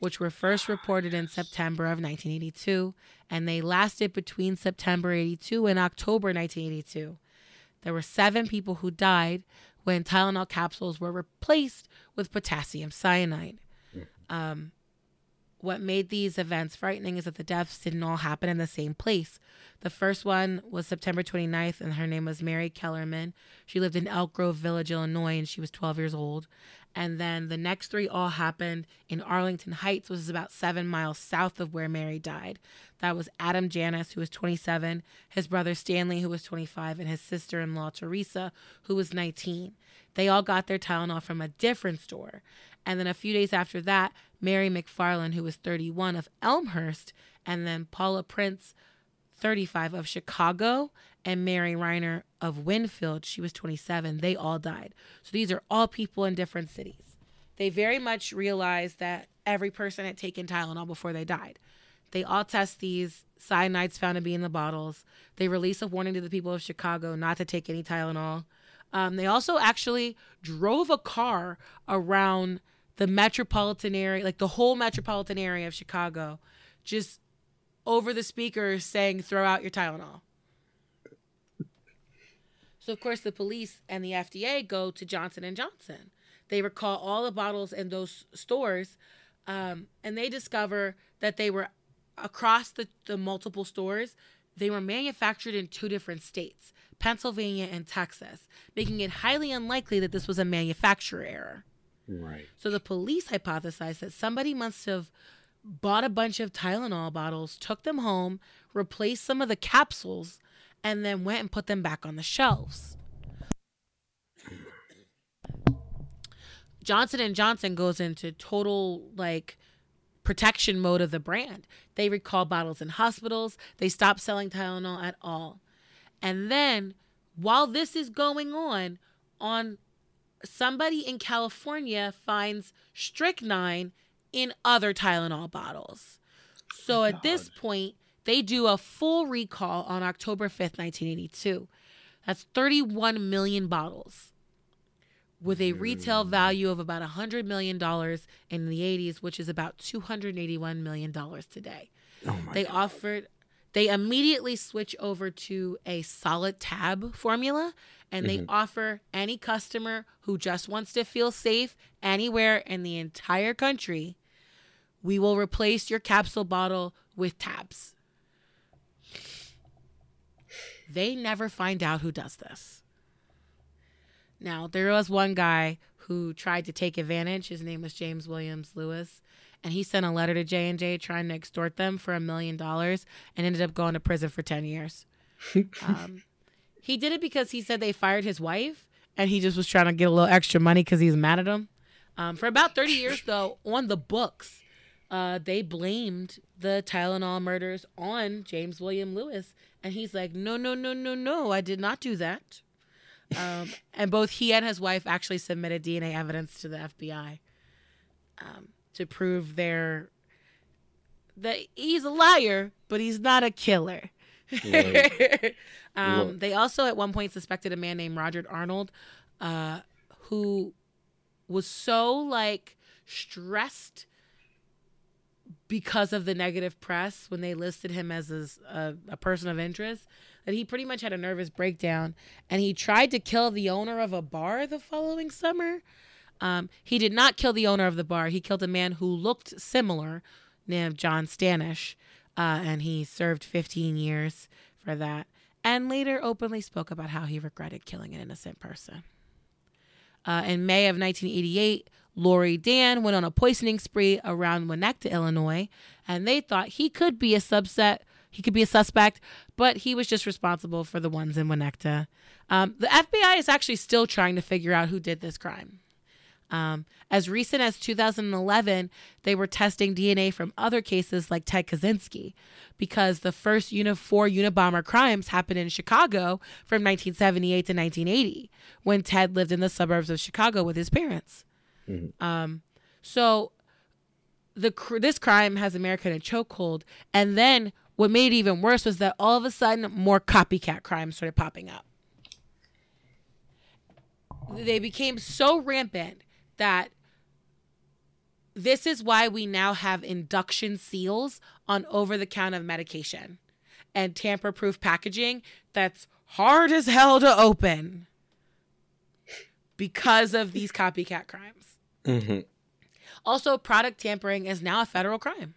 which were first reported in September of 1982, and they lasted between September 82 and October 1982. There were seven people who died when Tylenol capsules were replaced with potassium cyanide. Um, what made these events frightening is that the deaths didn't all happen in the same place. The first one was September 29th, and her name was Mary Kellerman. She lived in Elk Grove Village, Illinois, and she was 12 years old. And then the next three all happened in Arlington Heights, which is about seven miles south of where Mary died. That was Adam Janus, who was 27, his brother Stanley, who was 25, and his sister in law Teresa, who was 19. They all got their Tylenol from a different store. And then a few days after that, Mary McFarland, who was 31 of Elmhurst, and then Paula Prince, 35 of Chicago, and Mary Reiner of Winfield, she was 27. They all died. So these are all people in different cities. They very much realized that every person had taken Tylenol before they died. They all test these cyanides found to be in the bottles. They release a warning to the people of Chicago not to take any Tylenol. Um, they also actually drove a car around the metropolitan area, like the whole metropolitan area of Chicago, just over the speakers saying, throw out your Tylenol. So of course the police and the FDA go to Johnson and Johnson. They recall all the bottles in those stores, um, and they discover that they were across the, the multiple stores. They were manufactured in two different states, Pennsylvania and Texas, making it highly unlikely that this was a manufacturer error. Right. So the police hypothesized that somebody must have bought a bunch of Tylenol bottles, took them home, replaced some of the capsules, and then went and put them back on the shelves. Johnson and Johnson goes into total like protection mode of the brand. They recall bottles in hospitals. They stop selling Tylenol at all. And then while this is going on, on somebody in California finds strychnine in other Tylenol bottles. So oh, at this point, they do a full recall on October 5th, 1982. That's 31 million bottles with a retail value of about $100 million in the 80s, which is about $281 million today. Oh They God. offered, they immediately switch over to a solid tab formula and they offer any customer who just wants to feel safe anywhere in the entire country, we will replace your capsule bottle with tabs. They never find out who does this. Now, there was one guy who tried to take advantage. His name was James Williams Lewis, and he sent a letter to J&J trying to extort them for a million dollars and ended up going to prison for 10 years. um, he did it because he said they fired his wife and he just was trying to get a little extra money because he's mad at them. Um, for about 30 years, though, on the books, uh, they blamed the Tylenol murders on James William Lewis. And he's like, no, no, no, no, no, I did not do that. Um, and both he and his wife actually submitted DNA evidence to the FBI um, to prove their that he's a liar, but he's not a killer. Right. um, they also at one point suspected a man named Roger Arnold, uh, who was so like stressed because of the negative press when they listed him as a, a, a person of interest that he pretty much had a nervous breakdown and he tried to kill the owner of a bar the following summer. Um, he did not kill the owner of the bar. He killed a man who looked similar, named John Stanish, uh, and he served 15 years for that. And later openly spoke about how he regretted killing an innocent person. Uh, in May of 1988, Laurie Dann went on a poisoning spree around Winnetka, Illinois, and they thought he could be a subset. He could be a suspect, but he was just responsible for the ones in Winnetka. Um, the FBI is actually still trying to figure out who did this crime. Um, as recent as 2011, they were testing DNA from other cases like Ted Kaczynski because the first uni- four Unabomber crimes happened in Chicago from 1978 to 1980 when Ted lived in the suburbs of Chicago with his parents. Um, so the cr- this crime has America in a chokehold, and then what made it even worse was that all of a sudden more copycat crimes started popping up. They became so rampant that this is why we now have induction seals on over the counter medication and tamper proof packaging that's hard as hell to open because of these copycat crimes. Mhm. Also, product tampering is now a federal crime.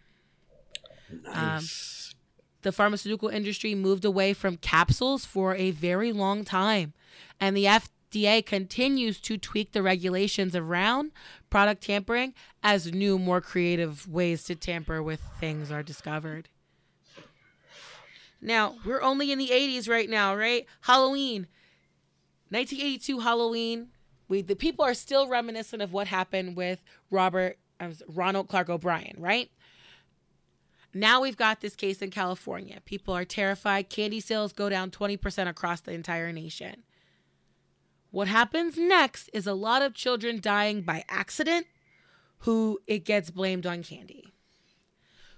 Nice. The pharmaceutical industry moved away from capsules for a very long time, and the FDA continues to tweak the regulations around product tampering as new, more creative ways to tamper with things are discovered. Now, we're only in the 80s right now, right? Halloween. 1982 Halloween. We the people are still reminiscent of what happened with Robert um, Ronald Clark O'Bryan, right? Now we've got this case in California. People are terrified. Candy sales go down 20% across the entire nation. What happens next is a lot of children dying by accident who it gets blamed on candy.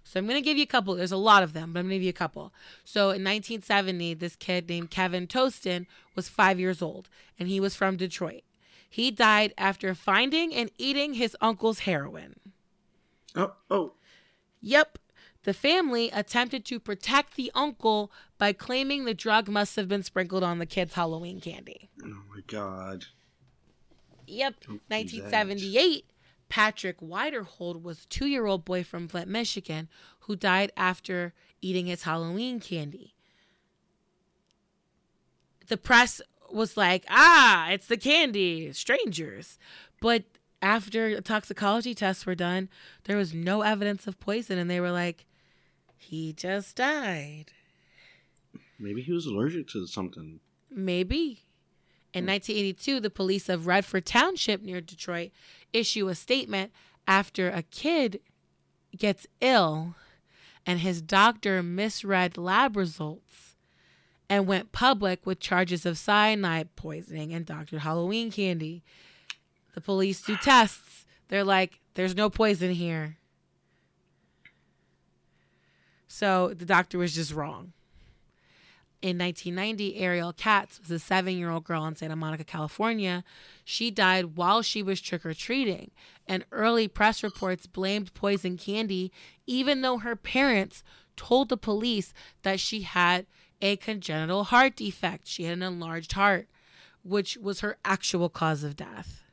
So I'm going to give you a couple. There's a lot of them, but I'm going to give you a couple. So in 1970, this kid named Kevin Toston was five years old, and he was from Detroit. He died after finding and eating his uncle's heroin. Oh, oh. Yep. The family attempted to protect the uncle by claiming the drug must have been sprinkled on the kid's Halloween candy. Oh my god. Yep. Don't 1978, Patrick Widerhold was a two year old boy from Flint, Michigan, who died after eating his Halloween candy. The press was like, ah, it's the candy, strangers. But after toxicology tests were done, there was no evidence of poison, and they were like, he just died. Maybe he was allergic to something. Maybe. In hmm. 1982, the police of Redford Township near Detroit issue a statement after a kid gets ill and his doctor misread lab results and went public with charges of cyanide poisoning and doctored Halloween candy. The police do tests. They're like, there's no poison here. So the doctor was just wrong. In 1990, Ariel Katz was a seven year old girl in Santa Monica, California. She died while she was trick or treating, and early press reports blamed poison candy, even though her parents told the police that she had a congenital heart defect. She had an enlarged heart, which was her actual cause of death.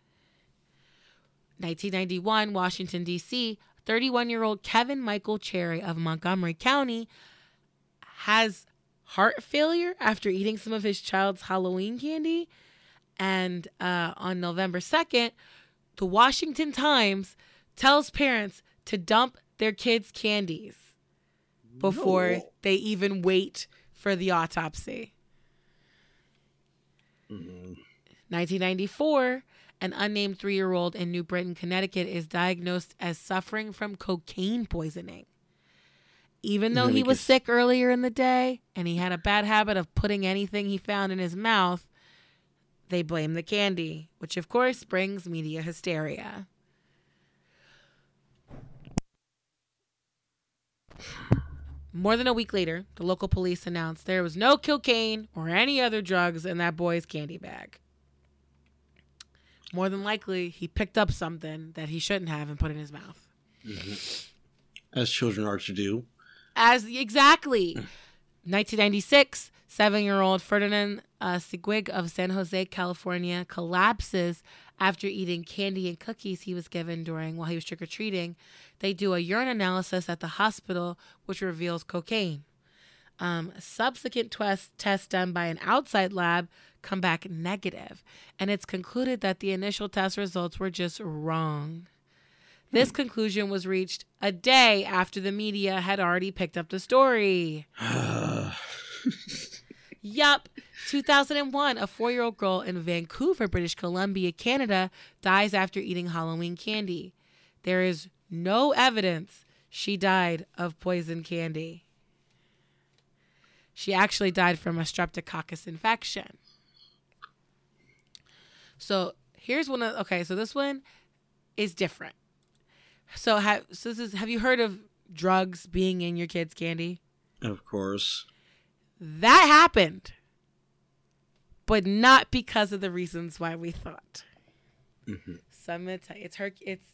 1991, Washington, D.C., 31 year old Kevin Michael Cherry of Montgomery County has heart failure after eating some of his child's Halloween candy. And uh, on November 2nd, the Washington Times tells parents to dump their kids' candies before No. they even wait for the autopsy. Mm. 1994, an unnamed three year old in New Britain, Connecticut, is diagnosed as suffering from cocaine poisoning. Even though Then he was sick earlier in the day and he had a bad habit of putting anything he found in his mouth, they blame the candy, which of course brings media hysteria. More than a week later, the local police announced there was no cocaine or any other drugs in that boy's candy bag. More than likely, he picked up something that he shouldn't have and put in his mouth. As children are to do. As exactly, 1996, seven-year-old Ferdinand uh, of San Jose, California, collapses after eating candy and cookies he was given during while he was trick or treating. They do a urine analysis at the hospital, which reveals cocaine. Um, subsequent tests done by an outside lab come back negative, and it's concluded that the initial test results were just wrong. This conclusion was reached a day after the media had already picked up the story. Yup. 2001, a four year old girl in Vancouver, British Columbia, Canada, dies after eating Halloween candy. There is no evidence she died of poison candy. She actually died from a streptococcus infection. So here's one of okay, so this one is different. So have so this is have you heard of drugs being in your kids' candy? of course. That happened, but not because of the reasons why we thought. Mhm. So I'm gonna tell you, it's her. It's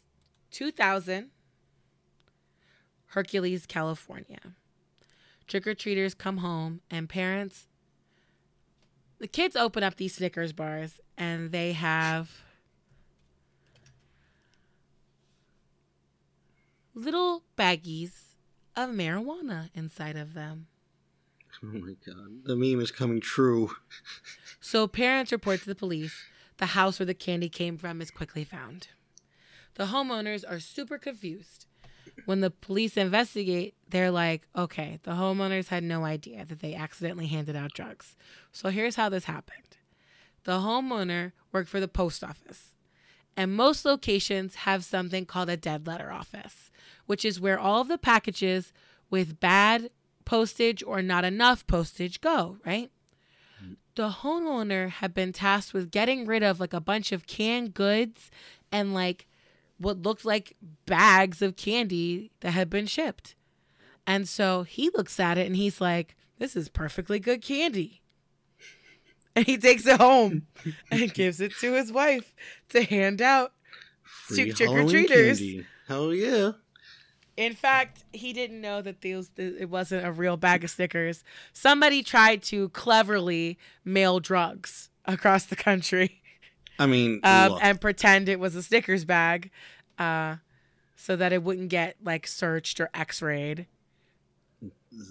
2000, Hercules, California. Trick or treaters come home, and parents, the kids open up these Snickers bars, and they have little baggies of marijuana inside of them. Oh my god. The meme is coming true. So parents report to the police. The house where the candy came from is quickly found. The homeowners are super confused. When the police investigate, they're like, okay, the homeowners had no idea that they accidentally handed out drugs. So here's how this happened the homeowner worked for the post office, and most locations have something called a dead letter office, which is where all of the packages with bad postage or not enough postage go, right? the homeowner had been tasked with getting rid of like a bunch of canned goods and like what looked like bags of candy that had been shipped. And so he looks at it and he's like, this is perfectly good candy. And he takes it home and gives it to his wife to hand out. Free trick or treaters. Hell yeah. In fact, he didn't know that these it wasn't a real bag of Snickers. Somebody tried to cleverly mail drugs across the country. I mean, um, and pretend it was a Snickers bag, uh, so that it wouldn't get like searched or X-rayed.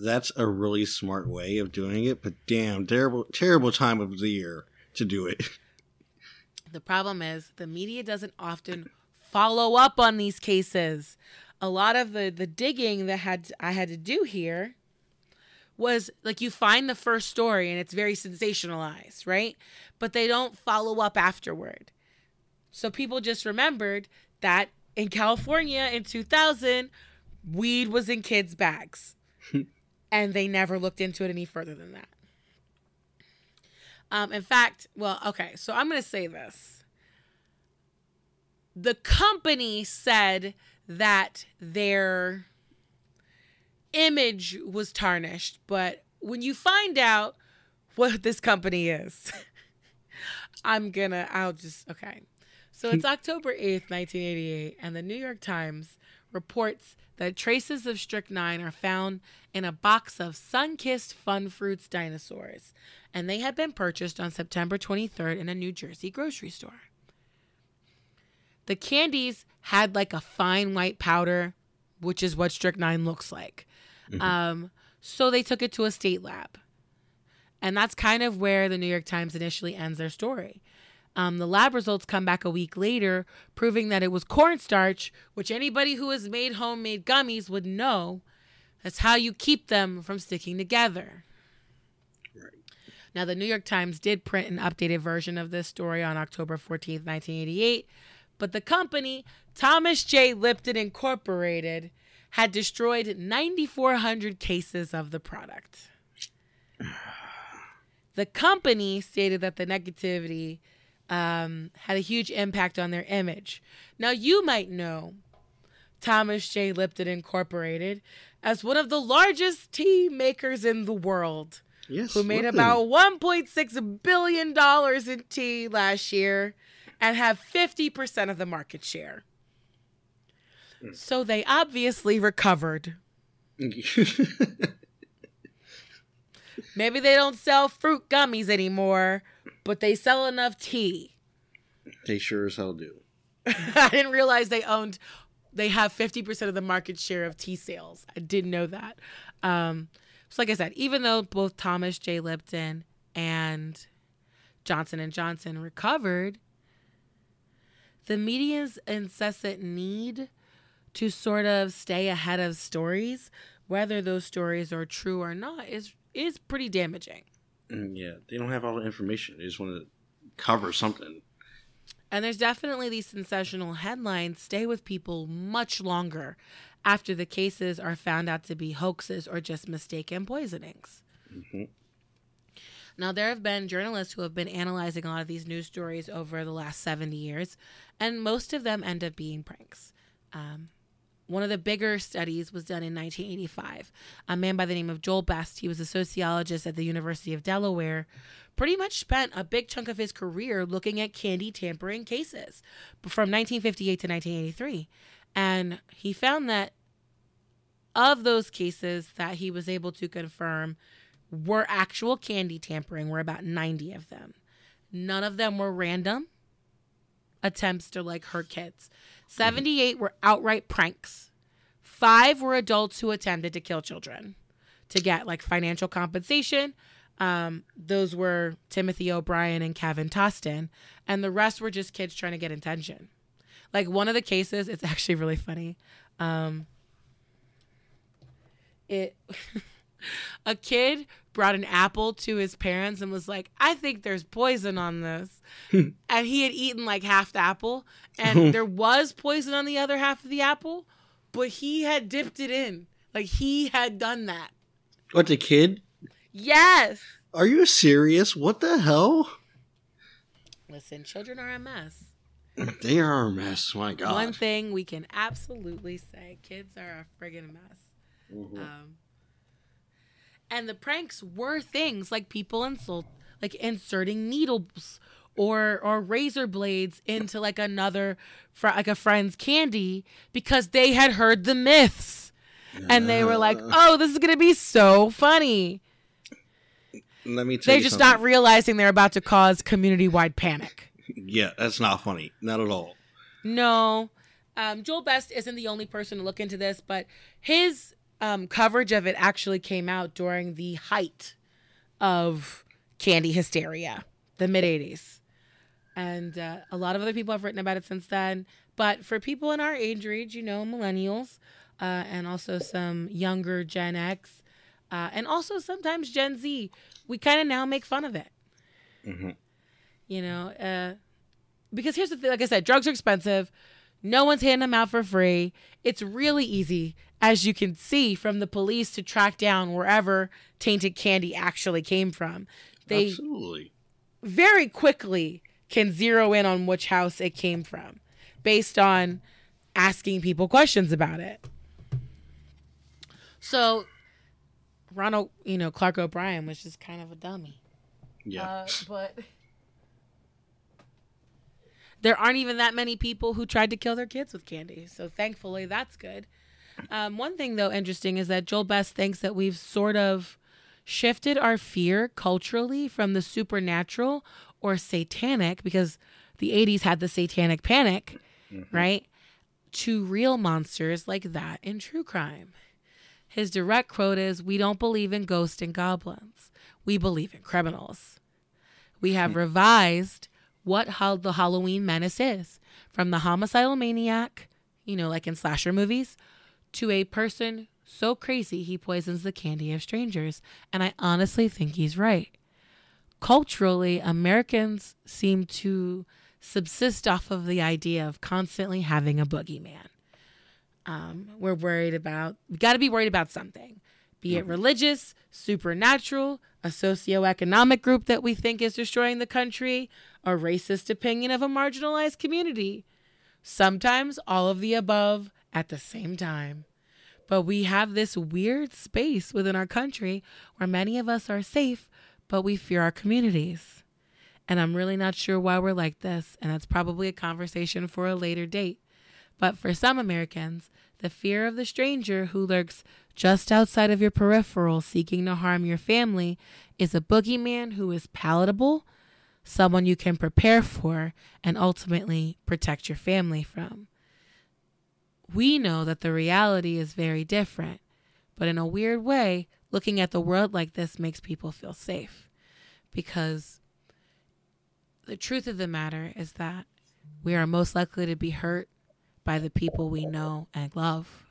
that's a really smart way of doing it, but damn, terrible, terrible time of the year to do it. The problem is the media doesn't often follow up on these cases. A lot of the the digging that had I had to do here was like you find the first story and it's very sensationalized, right? But they don't follow up afterward. So people just remembered that in California in 2000, weed was in kids' bags. and they never looked into it any further than that. Um, in fact, well, okay, so I'm going to say this. The company said that their image was tarnished, but when you find out what this company is, I'm gonna, I'll just, okay. So it's hmm. October 8th, 1988, and the New York Times reports that traces of strychnine are found in a box of Sunkist fun fruits dinosaurs, and they had been purchased on September 23rd in a New Jersey grocery store. The candies had like a fine white powder, which is what strychnine looks like. Mm-hmm. Um, so they took it to a state lab. And that's kind of where the New York Times initially ends their story. Um, the lab results come back a week later, proving that it was cornstarch, which anybody who has made homemade gummies would know. That's how you keep them from sticking together. Right. Now, the New York Times did print an updated version of this story on October 14th, 1988, but the company, Thomas J. Lipton Incorporated, had destroyed 9,400 cases of the product. The company stated that the negativity um, had a huge impact on their image. Now, you might know Thomas J. Lipton Incorporated as one of the largest tea makers in the world. Yes, who made Lipton. about 1.6 billion dollars in tea last year and have 50% of the market share. Hmm. So they obviously recovered. Maybe they don't sell fruit gummies anymore, but they sell enough tea. They sure as hell do. I didn't realize they owned they have 50% of the market share of tea sales. I didn't know that. Um, so like I said, even though both Thomas J. Lipton and Johnson and Johnson recovered, the media's incessant need to sort of stay ahead of stories, whether those stories are true or not, is is pretty damaging. Mm, yeah, they don't have all the information. They just want to cover something. And there's definitely these sensational headlines stay with people much longer after the cases are found out to be hoaxes or just mistaken poisonings. Mm-hmm. Now, there have been journalists who have been analyzing a lot of these news stories over the last 70 years, and most of them end up being pranks. Um, one of the bigger studies was done in 1985. A man by the name of Joel Best, he was a sociologist at the University of Delaware, pretty much spent a big chunk of his career looking at candy tampering cases from 1958 to 1983. And he found that of those cases that he was able to confirm were actual candy tampering, were about 90 of them. None of them were random attempts to like hurt kids. 78 were outright pranks. Five were adults who attempted to kill children to get like financial compensation. Um, those were Timothy O'Bryan and Kevin Toston, and the rest were just kids trying to get attention. Like one of the cases, it's actually really funny. Um, it a kid brought an apple to his parents and was like, I think there's poison on this. and he had eaten like half the apple, and there was poison on the other half of the apple, but he had dipped it in. Like he had done that. What, the kid? Yes. Are you serious? What the hell? Listen, children are a mess. They are a mess. My God. One thing we can absolutely say kids are a friggin' mess. Mm-hmm. Um, and the pranks were things like people insult, like inserting needles or or razor blades into like another fr- like a friend's candy because they had heard the myths. And they were like oh this is gonna be so funny. Let me tell they're just something. not realizing they're about to cause community-wide panic. Yeah that's not funny. Not at all. No. Um, joel best isn't the only person to look into this but his um, coverage of it actually came out during the height of candy hysteria, the mid 80s. And uh, a lot of other people have written about it since then. But for people in our age range, you know, millennials, uh, and also some younger Gen X, uh, and also sometimes Gen Z, we kind of now make fun of it. Mm-hmm. You know, uh, because here's the thing like I said, drugs are expensive. No one's handing them out for free. It's really easy, as you can see, from the police to track down wherever tainted candy actually came from. They Absolutely. very quickly can zero in on which house it came from based on asking people questions about it. So Ronald, you know, Clark O'Bryan was just kind of a dummy. Yeah. Uh, but there aren't even that many people who tried to kill their kids with candy. So thankfully, that's good. Um, one thing, though, interesting is that Joel Best thinks that we've sort of shifted our fear culturally from the supernatural or satanic, because the 80s had the satanic panic, right? To real monsters like that in true crime. His direct quote is We don't believe in ghosts and goblins. We believe in criminals. We have revised what how the Halloween menace is from the homicidal maniac, you know, like in slasher movies, to a person so crazy he poisons the candy of strangers. And I honestly think he's right. Culturally, Americans seem to subsist off of the idea of constantly having a boogeyman. Um, we're worried about, we got to be worried about something, be it religious, supernatural, a socioeconomic group that we think is destroying the country, a racist opinion of a marginalized community. Sometimes all of the above at the same time. But we have this weird space within our country where many of us are safe, but we fear our communities. And I'm really not sure why we're like this, and that's probably a conversation for a later date. But for some Americans, the fear of the stranger who lurks just outside of your peripheral seeking to harm your family is a boogeyman who is palatable, someone you can prepare for, and ultimately protect your family from. We know that the reality is very different, but in a weird way, looking at the world like this makes people feel safe because the truth of the matter is that we are most likely to be hurt by the people we know and love.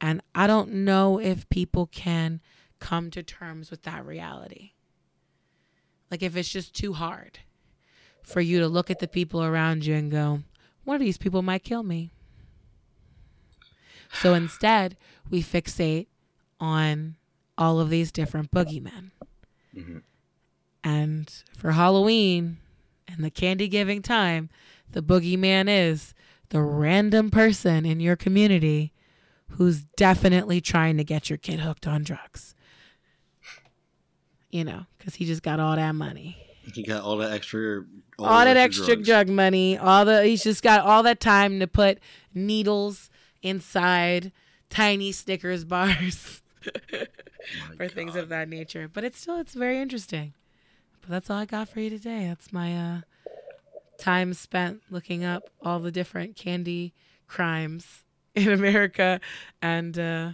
And I don't know if people can come to terms with that reality. Like, if it's just too hard for you to look at the people around you and go, one of these people might kill me. So instead, we fixate on all of these different boogeymen. Mhm. And for Halloween and the candy giving time, the boogeyman is the random person in your community who's definitely trying to get your kid hooked on drugs. You know, because he just got all that money. He got all that extra, All, that those extra drug money. All the he's just got all that time to put needles inside tiny Snickers bars or things of that nature. But it's still it's very interesting. But that's all I got for you today. That's my uh time spent looking up all the different candy crimes in America and uh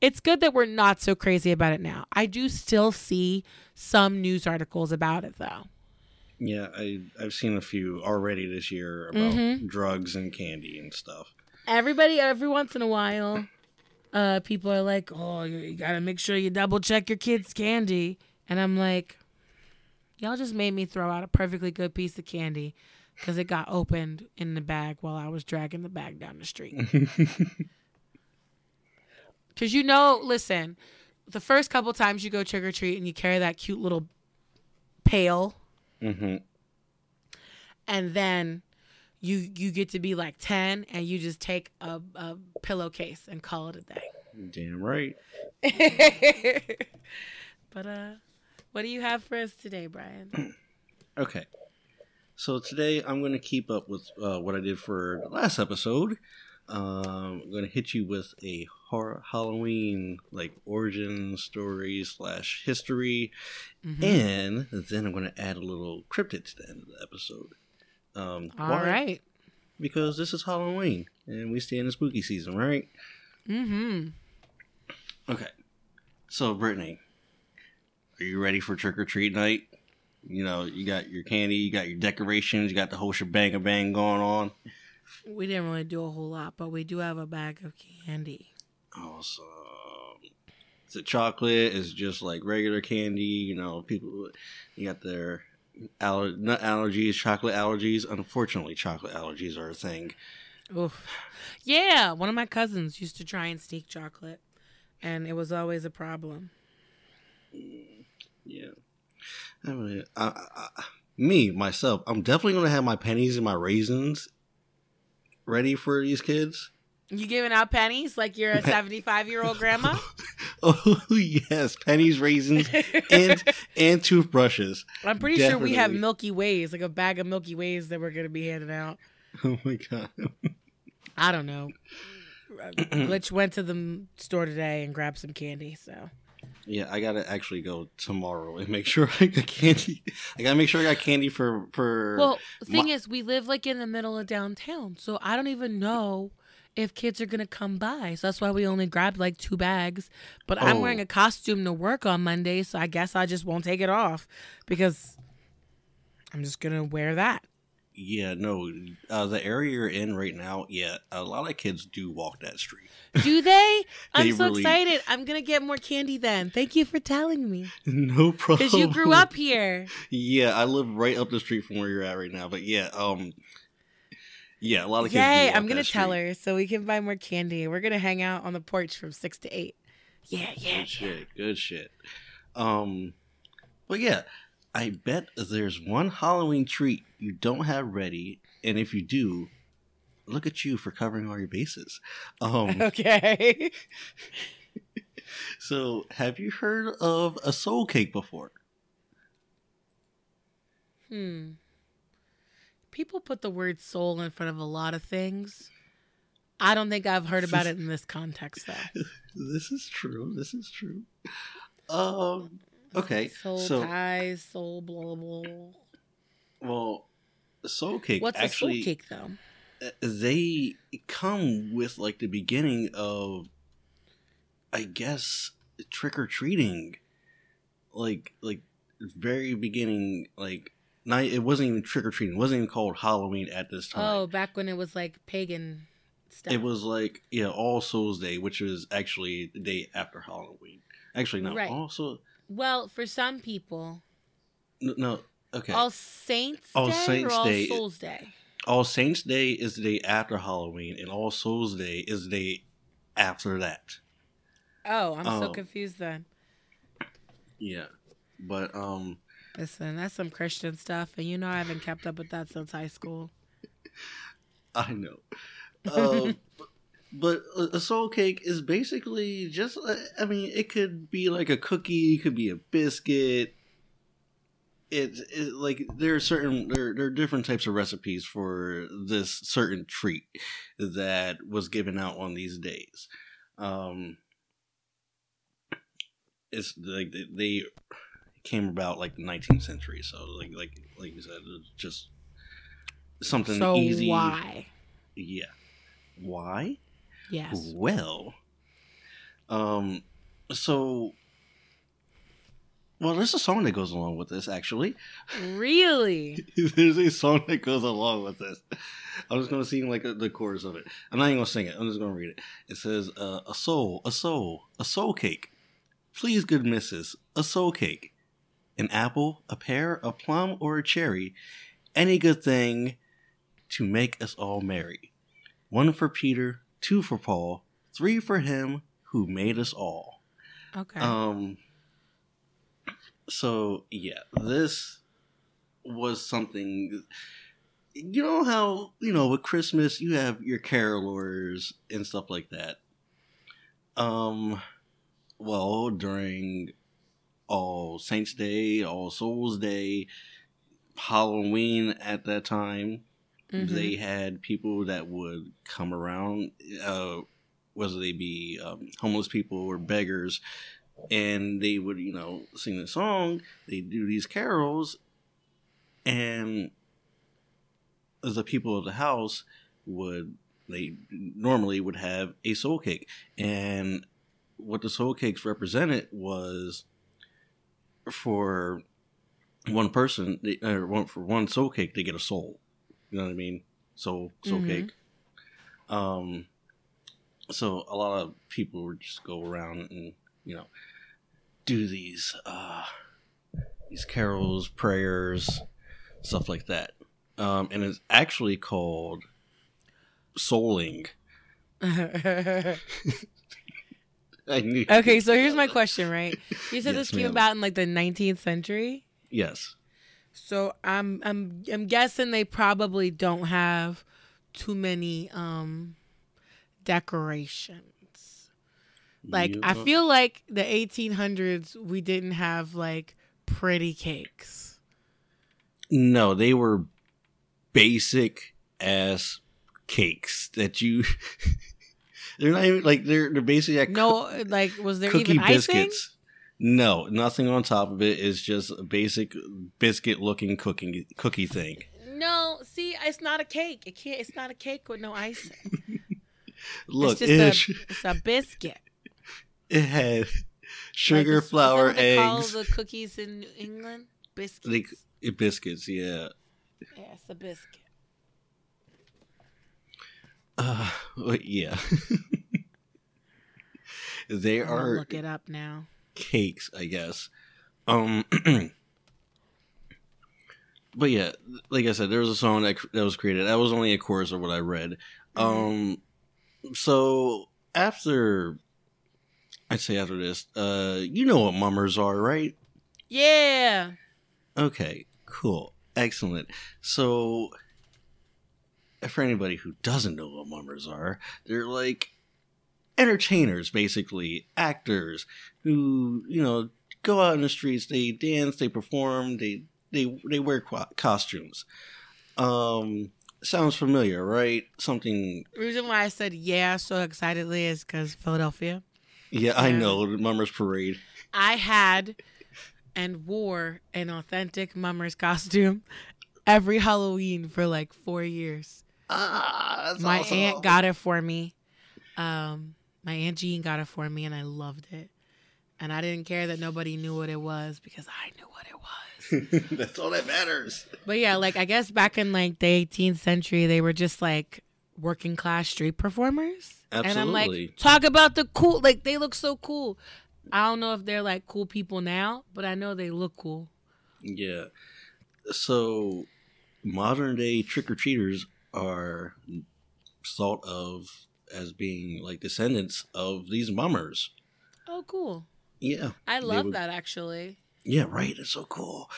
it's good that we're not so crazy about it now. I do still see some news articles about it though. Yeah, I I've seen a few already this year about Mhm. drugs and candy and stuff. Everybody every once in a while uh people are like, "Oh, you, you got to make sure you double check your kids' candy." And I'm like, y'all just made me throw out a perfectly good piece of candy because it got opened in the bag while I was dragging the bag down the street. Because you know, listen, the first couple times you go trick or treat and you carry that cute little pail, hmm and then you you get to be like ten and you just take a, a pillowcase and call it a day. Damn right. but uh, what do you have for us today, Brian? Okay. So today I'm going to keep up with uh, what I did for the last episode. Um, I'm going to hit you with a horror Halloween like origin story slash history, Mhm. and then I'm going to add a little cryptid to the end of the episode. Um, All why? right. Because this is Halloween and we stay in the spooky season, right? Mm-hmm. Okay. So, Brittany, are you ready for trick or treat night? You know, you got your candy, you got your decorations, you got the whole shebang a bang going on. We didn't really do a whole lot, but we do have a bag of candy. Awesome. Is it chocolate? Is it just like regular candy? You know, people you got their aller- nut allergies, chocolate allergies. Unfortunately, chocolate allergies are a thing. Oof. Yeah, one of my cousins used to try and sneak chocolate, and it was always a problem. Yeah. I mean, I, I, me myself, I'm definitely gonna have my pennies and my raisins ready for these kids. You giving out pennies like you're a 75 year old grandma? Oh yes, pennies, raisins, and and toothbrushes. I'm pretty sure we have Milky Ways, like a bag of Milky Ways that we're going to be handing out. Oh my god. I don't know. Glitch went to the store today and grabbed some candy, so. Yeah, I gotta actually go tomorrow and make sure I got candy. I gotta make sure I got candy for for. Well, the thing my- is, we live like in the middle of downtown, so I don't even know if kids are gonna come by. So that's why we only grabbed like two bags. But I'm Oh. wearing a costume to work on Monday, so I guess I just won't take it off because I'm just gonna wear that. yeah, no, uh, the area you're in right now, yeah, a lot of kids do walk that street. Do they? I'm They so really- excited. I'm gonna get more candy then. Thank you for telling me. no problem. Because you grew up here. Yeah, I live right up the street from where you're at right now. But yeah, um, yeah, a lot of kids. Yay! I'm gonna tell street. her so we can buy more candy. We're gonna hang out on the porch from six to eight. Yeah, yeah, Good yeah. shit. Good shit. Um, but yeah, I bet there's one Halloween treat you don't have ready, and if you do, look at you for covering all your bases. Um, Okay. so have you heard of a soul cake before? Hmm. People put the word soul in front of a lot of things. I don't think I've heard about it in this context though. This is true. This is true. Um. Okay. Soul so, ties, soul blah blah. blah. well, soul cake What's actually a soul cake though? uh, they come with like the beginning of i guess trick or treating like like very beginning like not it wasn't even trick or treating it wasn't even called halloween at this time Oh, back when it was like pagan stuff. it was like yeah all souls day which was actually the day after halloween actually no Right. also well for some people. no, no okay All Saints All Day Saints All Day- Souls Day. all saints day is the day after halloween and all souls day is the day after that Oh, I'm so Oh. confused then. yeah but um Listen, that's some Christian stuff, and you know I haven't kept up with that since high school. I know. Um, but a soul cake is basically just, uh, I mean, it could be like a cookie, it could be a biscuit. It's it, like there are certain there, there are different types of recipes for this certain treat that was given out on these days. Um, it's like they came about like the 19th century, so like like like you said, it's just something so easy. why? Yeah. Why? Yes. Well, um, so, well, there's a song that goes along with this. Actually, Really? there's a song that goes along with this. I'm just gonna sing like the chorus of it. I'm not even gonna sing it. I'm just gonna read it. It says, uh, "A soul, a soul, a soul cake. Please, good missus, a soul cake. An apple, a pear, a plum, or a cherry. Any good thing to make us all merry. One for Peter, two for Paul, three for him who made us all." Okay. Um. So yeah, this was something. You know how you know with Christmas you have your carolers and stuff like that. Um, well, during All Saints Day, All Souls Day, Halloween at that time, Mhm. they had people that would come around, uh, whether they be um, homeless people or beggars, and they would, you know, sing the song. They do these carols, and the people of the house would they normally would have a soul cake, and what the soul cakes represented was for one person, or one for one soul cake, they get a soul. You know what I mean? Soul, soul Mhm. cake, Um, so a lot of people would just go around and you know do these uh, these carols, prayers, stuff like that. Um, and it's actually called souling. I knew. okay, so here's my question, right? You said Yes, this came ma'am. about in like the 19th century. Yes. So I'm I'm I'm guessing they probably don't have too many um decorations. Like I feel like the 1800s we didn't have like pretty cakes. No, they were basic ass cakes that you. they're not even like they're they're basically like No, like was there cookie even icing? biscuits. No, nothing on top of it is just a basic biscuit looking cooking cookie thing. No, see, it's not a cake. It can't. It's not a cake with no icing. Look, it's just is- a, it's a biscuit. it had sugar, is flour, what they call eggs, the cookies in New England biscuits. Eh, biscuits. Yeah. yeah, it's a biscuit. Uh, well, yeah. they I'm are look it up now. cakes, I guess. Um, but yeah, like I said, there was a song that that was created. That was only a chorus of what I read. Um, so after, I'd say after this, uh, you know what mummers are, right? Yeah. Okay, cool, excellent. So, for anybody who doesn't know what mummers are, they're like entertainers, basically actors who you know go out in the streets. They dance, they perform, they they they wear co- costumes. Um, sounds familiar, right? Something. Reason why I said yeah so excitedly is because Philadelphia. Yeah, I know the mummers parade. I had and wore an authentic mummer's costume every Halloween for like four years. Ah, that's my awesome. aunt got it for me. Um, my aunt Jean got it for me, and I loved it. And I didn't care that nobody knew what it was because I knew what it was. that's all that matters. but yeah, like I guess back in like the 18th century, they were just like working class street performers. Absolutely. And I'm like, talk about the cool. Like they look so cool. I don't know if they're like cool people now, but I know they look cool. Yeah. So modern day trick or treaters are thought of as being like descendants of these mummers. Oh, cool. Yeah. I love would- that actually. Yeah, right. It's so cool.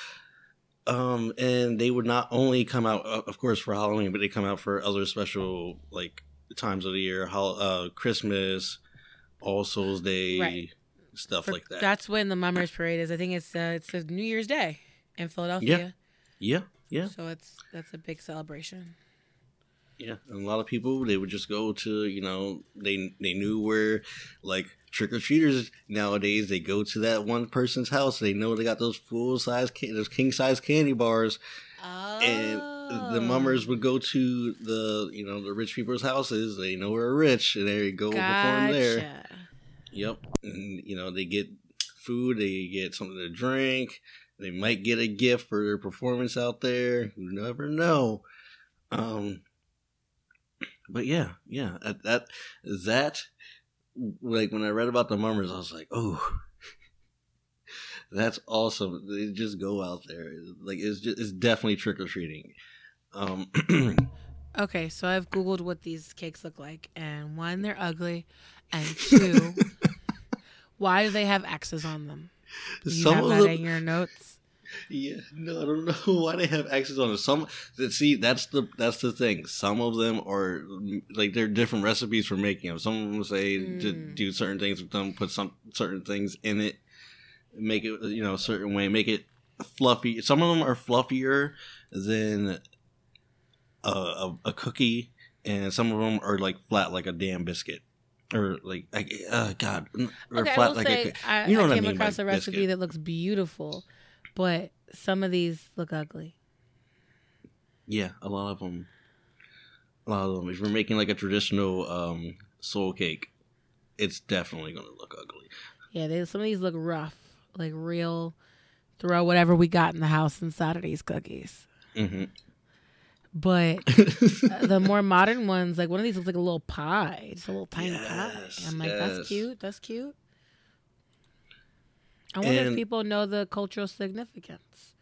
Um, and they would not only come out, uh, of course, for Halloween, but they come out for other special like times of the year, hol- uh, Christmas, All Souls Day, Right. stuff For- like that. That's when the Mummers Parade is. I think it's uh, it's New Year's Day in Philadelphia. yeah, yeah. So it's that's a big celebration. Yeah, and a lot of people they would just go to you know they they knew where like trick or treaters nowadays they go to that one person's house they know they got those full size ca- those king size candy bars Oh. and the mummers would go to the you know the rich people's houses they know we're rich and they go perform there Yep. And you know, they get food, they get something to drink, they might get a gift for their performance out there. You never know. Um but yeah, yeah. That that that like when I read about the mummers, I was like, oh that's awesome. They just go out there. Like it's just it's definitely trick or treating. Um Okay, so I've googled what these cakes look like, and one, they're ugly, and two, why do they have X's on them? You some have that them, in your notes. Yeah, no, I don't know why they have access on it. Some that see that's the that's the thing. Some of them are like they're different recipes for making them. Some of them say to Mm. do certain things with them, put some certain things in it, make it you know a certain way, make it fluffy. Some of them are fluffier than a, a, a cookie, and some of them are like flat like a damn biscuit. Or like, like uh, God, or Okay, I flat will like say a, I, you know I what I came mean across a recipe biscuit. that looks beautiful, but some of these look ugly. Yeah, a lot of them. A lot of them. If you're making like a traditional um, soul cake, it's definitely going to look ugly. Yeah, they, some of these look rough, like real. Throw whatever we got in the house inside of these cookies. hmm But uh, the more modern ones, like one of these looks like a little pie. It's a little tiny pie. I'm like, yes. that's cute. That's cute. I wonder if people know the cultural significance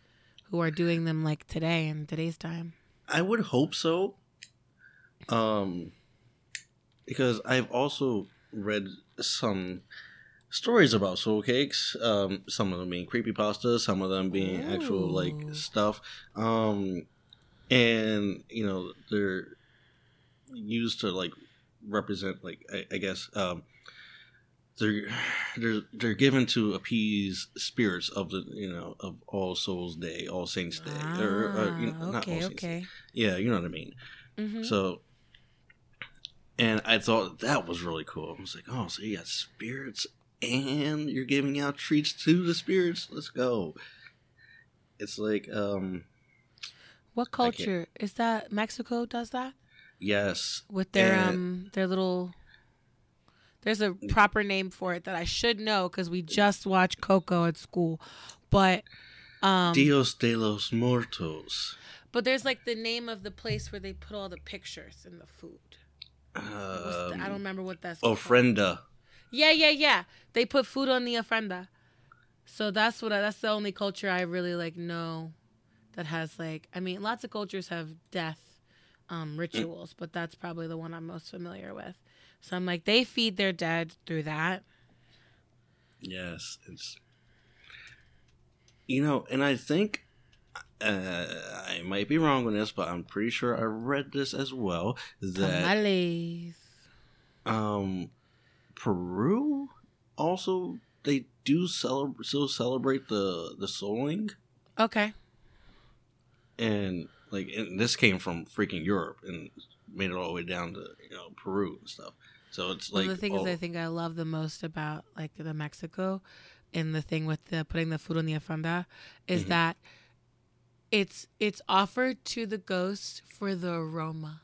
who are doing them like today in today's time. I would hope so. Um, because I've also read some stories about soul cakes. Um, some of them being creepy creepypasta, some of them being actual like stuff. Um, and you know they're used to like represent like I, I guess um they're they're they're given to appease spirits of the you know of All Souls Day, All Saints Day, or, or you know, Ah, not All okay, Saints Day. Yeah, you know what I mean. hmm So, and I thought that was really cool. I was like, oh, so you got spirits and you're giving out treats to the spirits. Let's go. It's like, um, What culture is that? Mexico does that yes, with their And- um their little. There's a proper name for it that I should know because we just watched Coco at school, but um, Dios de los Muertos. but there's like the name of the place where they put all the pictures and the food. What's the- I don't Um, remember what that's. called. ofrenda. Yeah, yeah, yeah. They put food on the ofrenda. So that's what I, that's the only culture I really like know that has like I mean lots of cultures have death um rituals, but that's probably the one I'm most familiar with. So I'm like they feed their dead through that. Yes, it's you know, and I think uh, I might be wrong on this, but I'm pretty sure I read this as well that Tamales. um Peru also they do celebrate still celebrate the the souling Okay. and like and this came from freaking Europe and made it all the way down to you know Peru and stuff. So it's One like of the things all- I think I love the most about like the Mexico and the thing with the putting the food on the ofrenda is Mhm. that it's it's offered to the ghosts for the aroma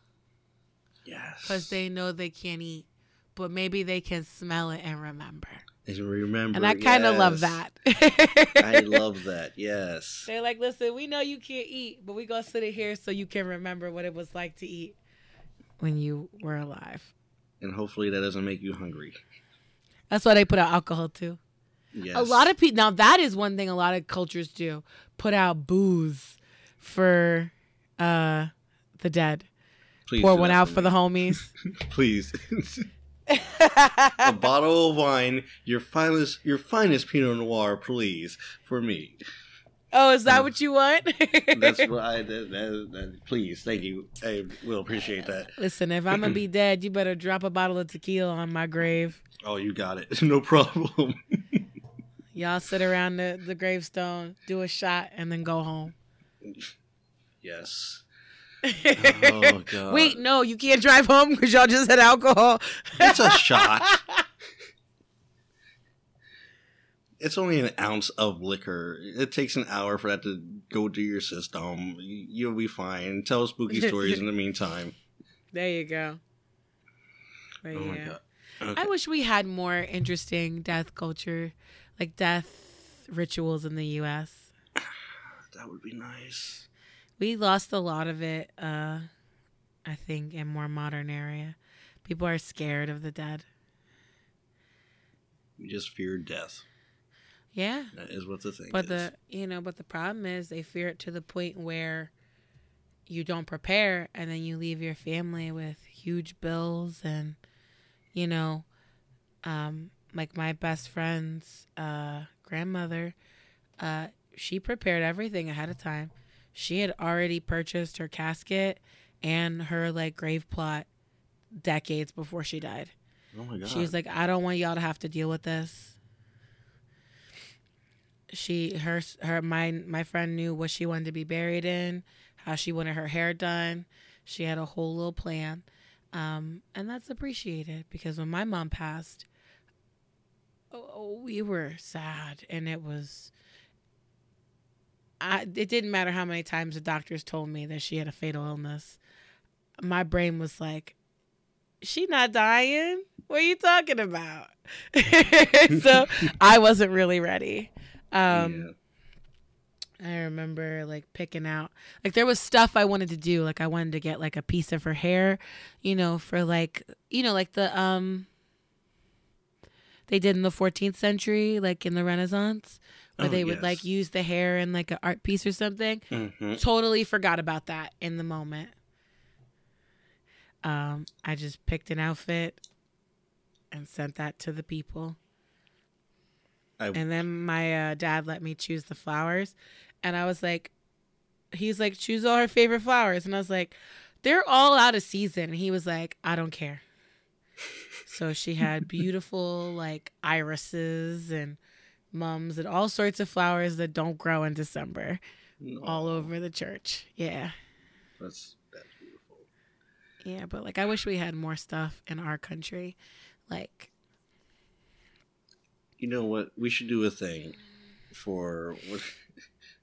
yes because they know they can't eat, but maybe they can smell it and remember. They remember And I kind of love yes. that. I love that. Yes. They're like, listen, we know you can't eat, but we gonna sit it here so you can remember what it was like to eat when you were alive. And hopefully that doesn't make you hungry. That's why they put out alcohol too. Yes. A lot of people now that is one thing a lot of cultures do put out booze for uh the dead. Please Pour one out for the homies. Please. a bottle of wine, your finest, your finest Pinot Noir, please, for me. Oh, is that mm. what you want? That's what I. That, that, that, please, thank you. I will appreciate that. Listen, if I'm gonna be dead, you better drop a bottle of tequila on my grave. Oh, you got it. No problem. Y'all sit around the, the gravestone, do a shot, and then go home. yes. Oh God. Wait, no, you can't drive home because y'all just had alcohol. It's a shot. It's only an ounce of liquor. It takes an hour for that to go to your system. You- You'll be fine. Tell spooky stories in the meantime. there you go. But Oh my god. Okay. I wish we had more interesting death culture, like death rituals in the U.S. that would be nice. We lost a lot of it, uh, I think, in more modern area. People are scared of the dead. We just fear death. Yeah. That is what the thing But is. the you know, but the problem is they fear it to the point where you don't prepare and then you leave your family with huge bills and you know, um, like my best friend's uh grandmother, uh, she prepared everything ahead of time. She had already purchased her casket and her like grave plot decades before she died. oh my god. She was like, I don't want y'all to have to deal with this. She her her my my friend knew what she wanted to be buried in, how she wanted her hair done. She had a whole little plan. Um, and that's appreciated because when my mom passed, oh, we were sad and it was I it didn't matter how many times the doctors told me that she had a fatal illness. My brain was like, she not dying? What are you talking about? so I wasn't really ready. Um, I remember like picking out like there was stuff I wanted to do. Like I wanted to get like a piece of her hair, you know, for like you know, like the um they did in the 14th century, like in the Renaissance, where Oh, they would yes. like use the hair in like an art piece or something. Mhm. Totally forgot about that in the moment. Um, I just picked an outfit and sent that to the people. I, And then my uh, dad let me choose the flowers. And I was like, he's like, choose all her favorite flowers. And I was like, they're all out of season. And he was like, I don't care. So she had beautiful, like, irises and mums and all sorts of flowers that don't grow in December no, all over the church. Yeah. That's that's beautiful. Yeah. But, like, I wish we had more stuff in our country. Like, You know what? We should do a thing for.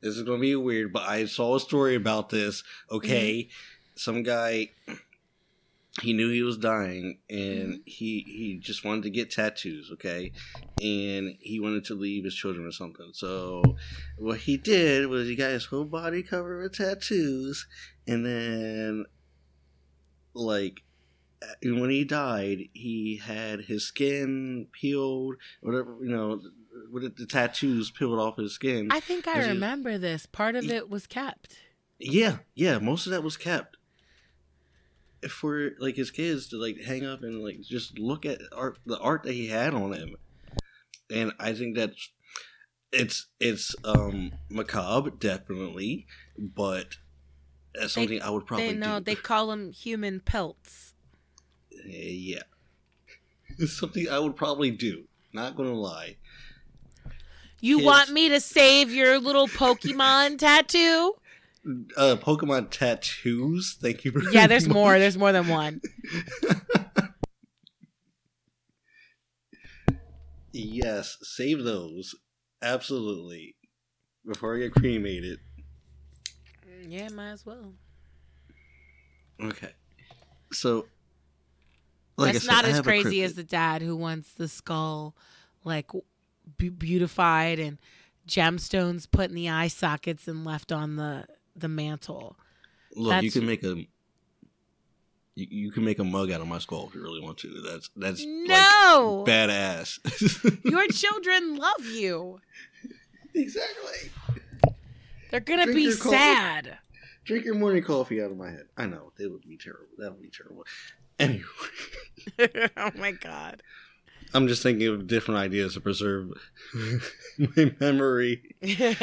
This is gonna be weird, but I saw a story about this. Okay, mm-hmm. some guy. He knew he was dying, and mm-hmm. he he just wanted to get tattoos. Okay, and he wanted to leave his children or something. So, what he did was he got his whole body covered with tattoos, and then, like, when he died, he had his skin peeled, whatever you know, with the tattoos peeled off his skin. I think I remember this. Part of Ye- it was kept. yeah, yeah, most of that was kept for like his kids to like hang up and like just look at art, the art that he had on him, and I think that's it's it's um macabre definitely, but that's They- something I would probably They know do. they call them human pelts. Uh, yeah. It's something I would probably do. Not gonna lie. You Kids- want me to save your little Pokemon tattoo? Uh, Pokemon tattoos. Thank you. Very Yeah, there's much. more. There's more than one. yes, save those. Absolutely. Before I get cremated. Yeah, might as well. Okay. So, like That's I said, not I as crazy as the dad who wants the skull like be- beautified and gemstones put in the eye sockets and left on the the mantle. Look, you can make a. You, you can make a mug out of my skull if you really want to. That's that's like No, badass. your children love you. exactly. They're gonna Drink be sad. Drink your morning coffee out of my head. I know that would be terrible. That would be terrible. Anyway, oh my god. I'm just thinking of different ideas to preserve my memory. you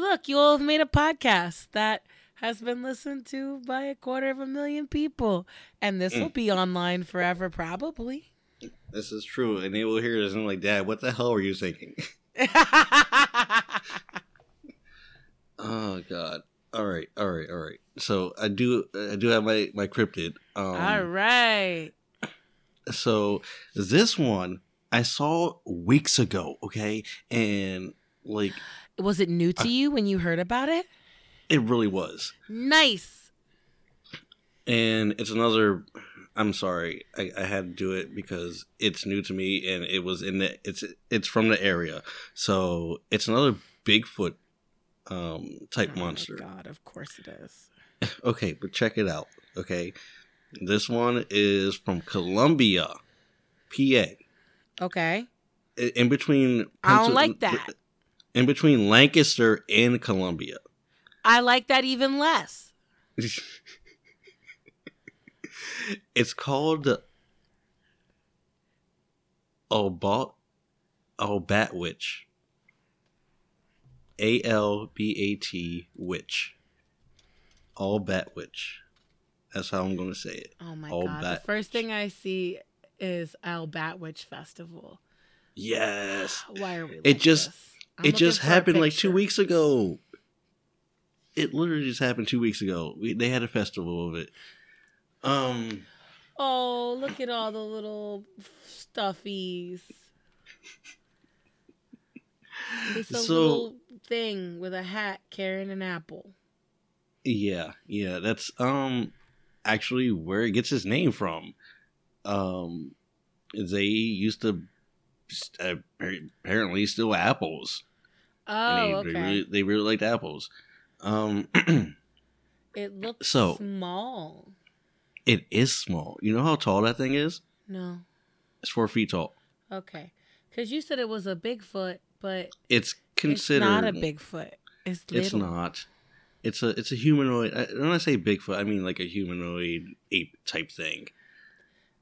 look, you'll have made a podcast that has been listened to by a quarter of a million people. And this will mm. be online forever, probably. This is true, and they will hear this and like, Dad, what the hell were you thinking? oh God. All right, all right, all right. So I do, I do have my my cryptid. Um, All right. So this one I saw weeks ago. Okay, and like Was it new to you when you heard about it? it really was. Nice. and it's another i'm sorry I, I had to do it because it's new to me and it was in the it's it's from the area so it's another bigfoot um type Oh my monster God, of course it is. okay but check it out okay this one is from columbia pa Okay. In between I don't like that. in between lancaster and columbia I like that even less. it's called the Albat Albat Witch. A L B A T Witch. Albat Witch. That's how I'm gonna say it. Oh my All God. bat The first thing I see is Albatwitch Festival. Yes. Why are we It like just- this? It just happened like two weeks ago. It literally just happened two weeks ago. We, they had a festival of it. Um Oh, look at all the little stuffies. It's a So- little thing with a hat carrying an apple. Yeah, yeah, that's um actually where it gets its name from. Um they used to uh, apparently steal apples. Oh, they, okay. they really they really liked apples. Um, it looks So- small. it is small. You know how tall that thing is? No. It's four feet tall. Okay. Because you said it was a Bigfoot, but It's considered it's not a Bigfoot. It's little. It's not. It's a it's a humanoid. I, when I say Bigfoot, I mean like a humanoid ape type thing.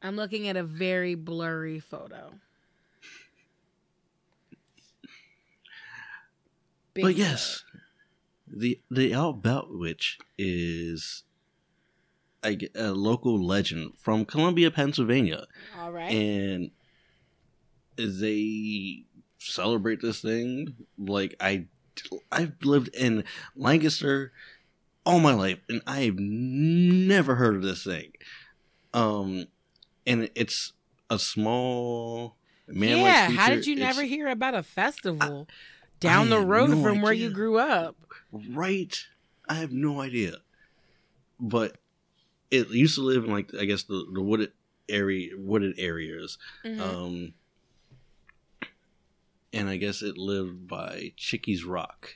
I'm looking at a very blurry photo. But yes, the the Albat Witch is a, a local legend from Columbia, Pennsylvania, All right. and they celebrate this thing like I I've lived in Lancaster all my life, and I have never heard of this thing. Um, and it's a small man. yeah. How did you never hear about a festival down I the road no from where you grew up? Right. I have no idea. But it used to live in like I guess the, the wooded area wooded areas. Mhm. Um and I guess it lived by Chickies Rock.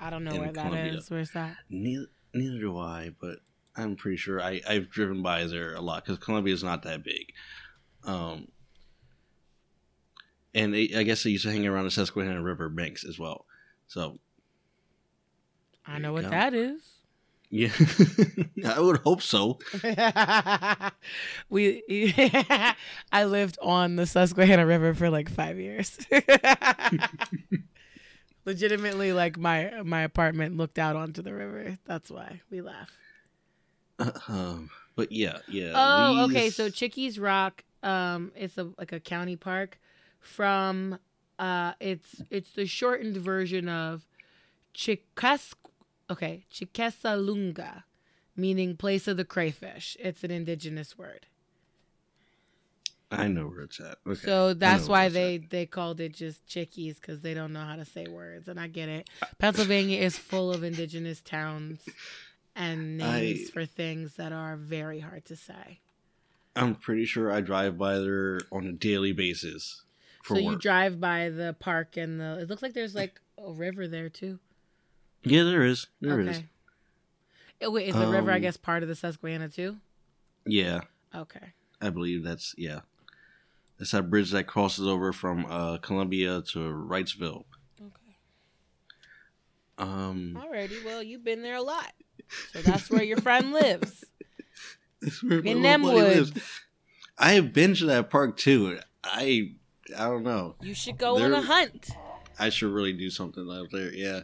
I don't know where that Columbia. is. Where's that? Neither, neither do I, but I'm pretty sure I, I've driven by there a lot because Columbia is not that big. Um, and they, I guess they used to hang around the Susquehanna River banks as well. So I know what go. that is. Yeah, I would hope so. we I lived on the Susquehanna River for like 5 years. Legitimately like my my apartment looked out onto the river. That's why we laugh. Um, but yeah, yeah. Oh, okay. So Chickies Rock, um, it's a like a county park. From, uh, it's it's the shortened version of Chicas. Okay, Chiquesalunga, meaning place of the crayfish. It's an indigenous word. I know where it's at. Okay. So that's why they they called it just Chickies because they don't know how to say words, and I get it. Pennsylvania is full of indigenous towns and names I- for things that are very hard to say. I'm pretty sure I drive by there on a daily basis so you drive by the park and the it looks like there's like a river there too. Yeah, there is. There is. okay. Oh, wait, is the river I Um, guess part of the Susquehanna too? Yeah, Okay. I believe that's yeah. It's that bridge that crosses over from uh, Columbia to Wrightsville. Okay. Um, Alrighty. Well, you've been there a lot, so that's where your friend lives. it's where In them buddy lives. I have been to that park too. I I don't know. You should go on a hunt. I should really do something out there. Yeah.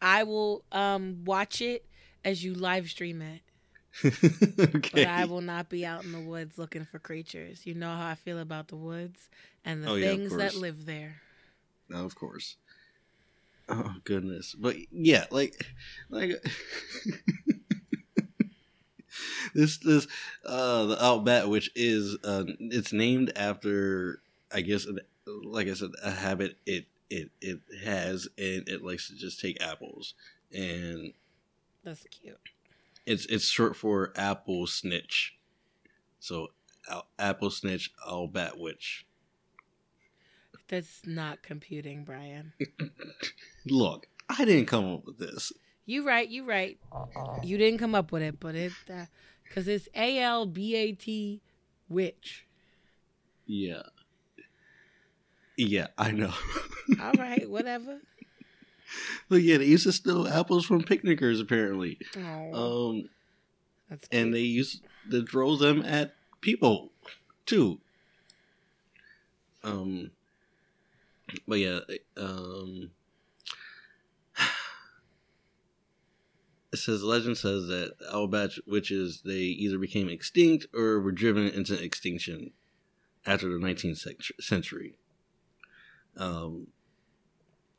I will um watch it as you live stream it. okay. But I will not be out in the woods looking for creatures. You know how I feel about the woods and the Oh, yeah, things that live there. No, of course. Oh goodness, but yeah, like, like this this uh the Outback, which is uh it's named after I guess like I said a habit it it it has and it likes to just take apples and That's cute. it's it's short for apple snitch, so apple snitch Albat witch. That's not computing, Brian. Look, I didn't come up with this. You right, you right. You didn't come up with it, but it uh, because it's A L B A T witch. Yeah. Yeah, I know. All right, whatever. but yeah, they used to steal apples from picnickers apparently. Oh, Um that's cute. and they used to throw them at people too. Um but yeah, um it says legend says that Albat witches they either became extinct or were driven into extinction after the 19th century. Um,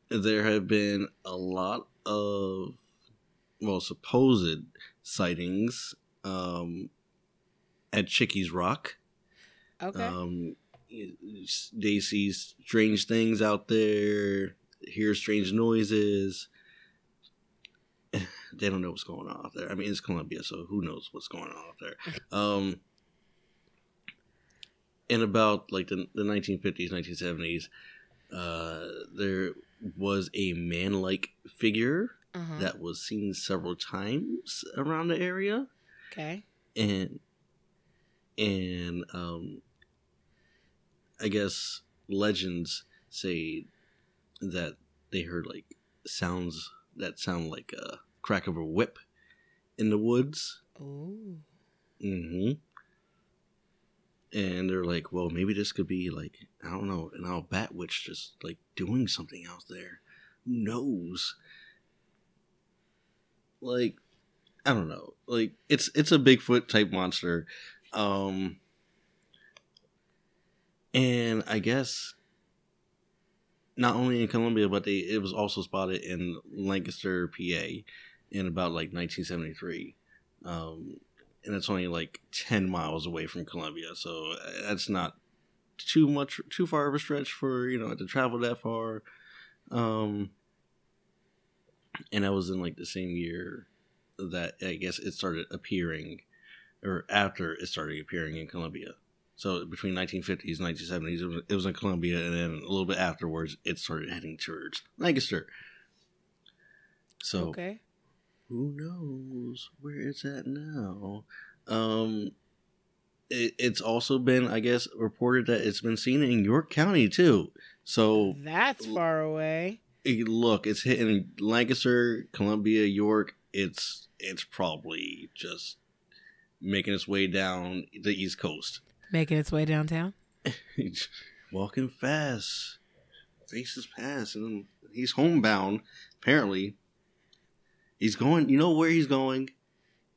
there have been a lot of well supposed sightings um, at Chickies Rock. okay. Um, they see strange things out there, hear strange noises. They don't know what's going on out there. I mean, it's Columbia, so who knows what's going on out there? Um, in about like the, the 1950s, 1970s, uh, there was a man-like figure Uh-huh. that was seen several times around the area, okay. and and um, I guess legends say that they heard like sounds that sound like a crack of a whip in the woods. Ooh. hmm And they're like, well, maybe this could be like, I don't know, an Albatwitch just like doing something out there. Who knows? Like, I don't know. Like, it's it's a Bigfoot type monster. Um and I guess not only in Columbia, but they it was also spotted in Lancaster, PA, in about like 1973. Um, and it's only like 10 miles away from Columbia, so that's not too much too far of a stretch for you know to travel that far. Um, and I was in like the same year that I guess it started appearing, or after it started appearing in Columbia. So between 1950s and 1970s, it was, it was in Columbia, and then a little bit afterwards, it started heading towards Lancaster. So Okay. Who knows where it's at now? Um, it, it's also been, I guess, reported that it's been seen in York County too. So That's far away. look, it's hitting Lancaster, Columbia, York. It's it's probably just making its way down the East Coast. Making its way downtown. Walking fast, faces past, and he's homebound. Apparently, he's going. You know where he's going?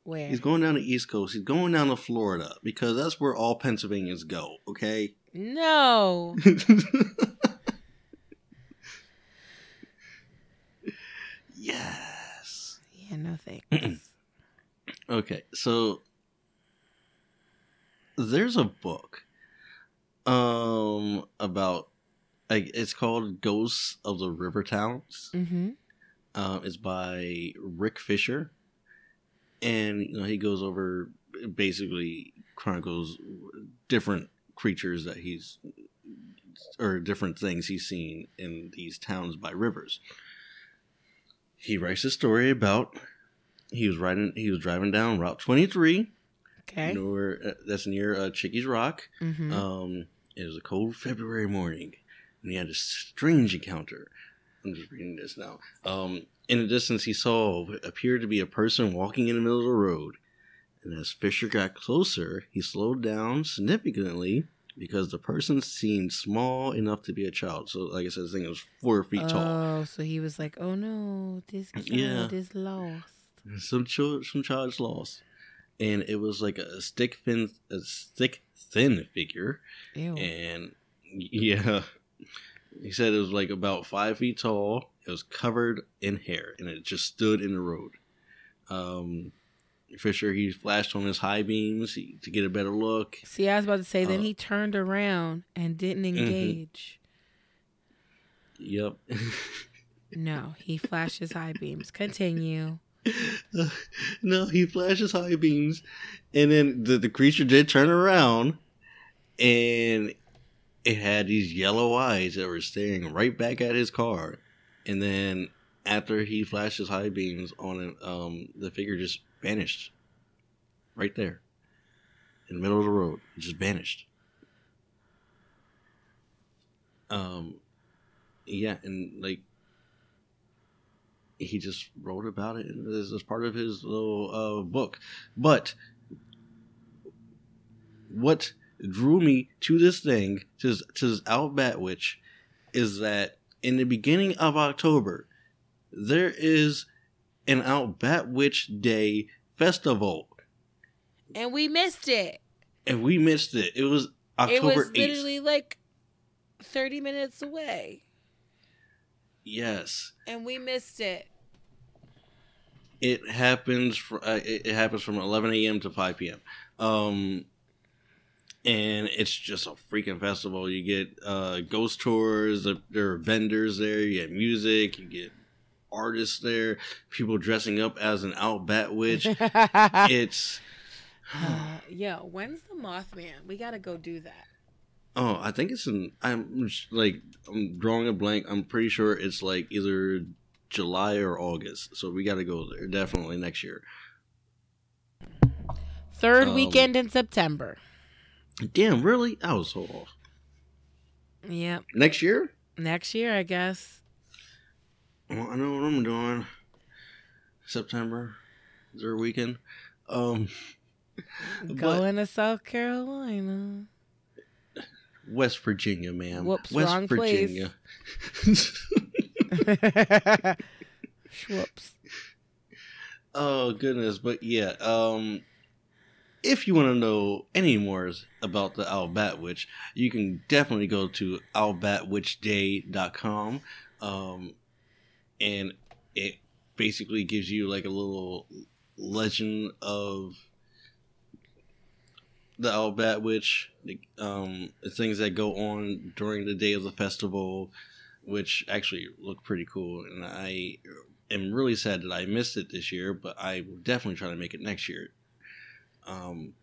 Where? He's going down the East Coast. He's going down to Florida because that's where all Pennsylvanians go. Okay. no. yes. Yeah, no thanks. Okay, so there's a book um about like it's called Ghosts of the River Towns. mm-hmm. Um, it's by Rick Fisher, and you know he goes over basically chronicles different creatures that he's or different things he's seen in these towns by rivers. He writes a story about he was riding he was driving down Route 23, Okay. where uh, that's near uh, Chickies Rock. mm-hmm. Um, it was a cold February morning, and he had a strange encounter. I'm just reading this now. Um, in the distance, he saw what appeared to be a person walking in the middle of the road. And as Fisher got closer, he slowed down significantly because the person seemed small enough to be a child. So, like I said, this thing was four feet tall. Oh, so he was like, "Oh no, this child Yeah. is lost." Some child, some child's lost, and it was like a stick thin, a stick thin figure. Ew. and yeah he said it was like about five feet tall it was covered in hair and it just stood in the road um fisher he flashed on his high beams he, to get a better look See, I was about to say. Then Uh, he turned around and didn't Mm-hmm. engage. yep No, he flashed his high beams. Continue. no he flashed his high beams and then the, the creature did turn around and it had these yellow eyes that were staring right back at his car. And then after he flashed his high beams on it um the figure just vanished right there in the middle of the road. It just vanished. Um yeah and like he just wrote about it as, as part of his little uh, book. But what drew me to this thing to this, to this Albatwitch is that in the beginning of October there is an Albatwitch Day festival And we missed it. and we missed it. It was October it was 8th. literally like thirty minutes away, Yes. and we missed it. It happens fr uh, it, it happens from 11 a.m. to 5 p.m. Um and it's just a freaking festival. You get uh, ghost tours. uh, There are vendors there. You get music. You get artists there. People dressing up as an Albatwitch. it's Uh, Yo, when's the Mothman? We gotta go do that. Oh, I think it's in. I'm just, like I'm drawing a blank. I'm pretty sure it's like either July or August. So we got to go there definitely next year. Third Um, weekend in September. Damn, really? I was so off. Yep. Next year? Next year, I guess. Well, I know what I'm doing. September, third weekend. Um, Going to South Carolina. West Virginia, ma'am. Whoops, West wrong place. Virginia. Schwoops. oh goodness, but yeah. Um, if you want to know any more about the Albatwitch, you can definitely go to albatwitchday.com. Um, and it basically gives you like a little legend of the Albatwitch, um, the things that go on during the day of the festival, which actually look pretty cool. And I am really sad that I missed it this year, but I will definitely try to make it next year. Um,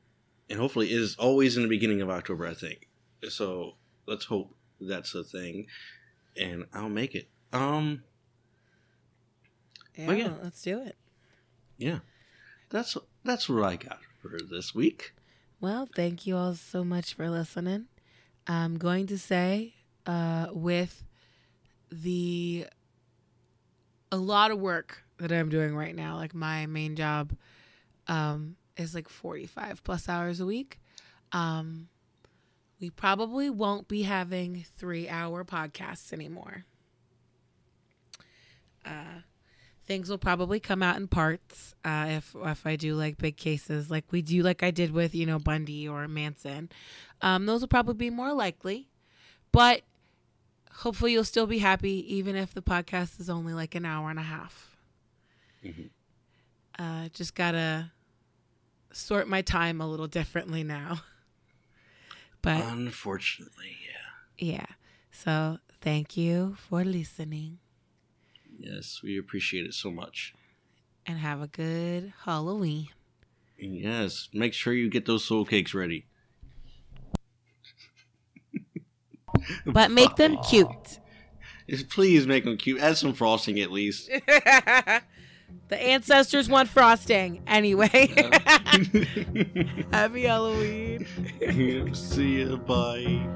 and hopefully, it is always in the beginning of October, I think. So let's hope that's a thing, and I'll make it. Um, Yeah, Well, yeah. let's do it. yeah, that's that's what I got for this week. Well, thank you all so much for listening. I'm going to say, uh, with the a lot of work that I'm doing right now, like my main job um, is like 45 plus hours a week. Um, we probably won't be having three hour podcasts anymore. Uh, things will probably come out in parts uh, if if I do like big cases, like we do, like I did with you know Bundy or Manson. Um, those will probably be more likely, but hopefully you'll still be happy even if the podcast is only like an hour and a half. Mhm. Uh, just gotta sort my time a little differently now. But Unfortunately, yeah. yeah, so thank you for listening Yes, we appreciate it so much. and have a good Halloween. Yes, make sure you get those soul cakes ready. But make them cute. Please make them cute. Add some frosting at least. The ancestors want frosting anyway. Happy Halloween. See you. Bye.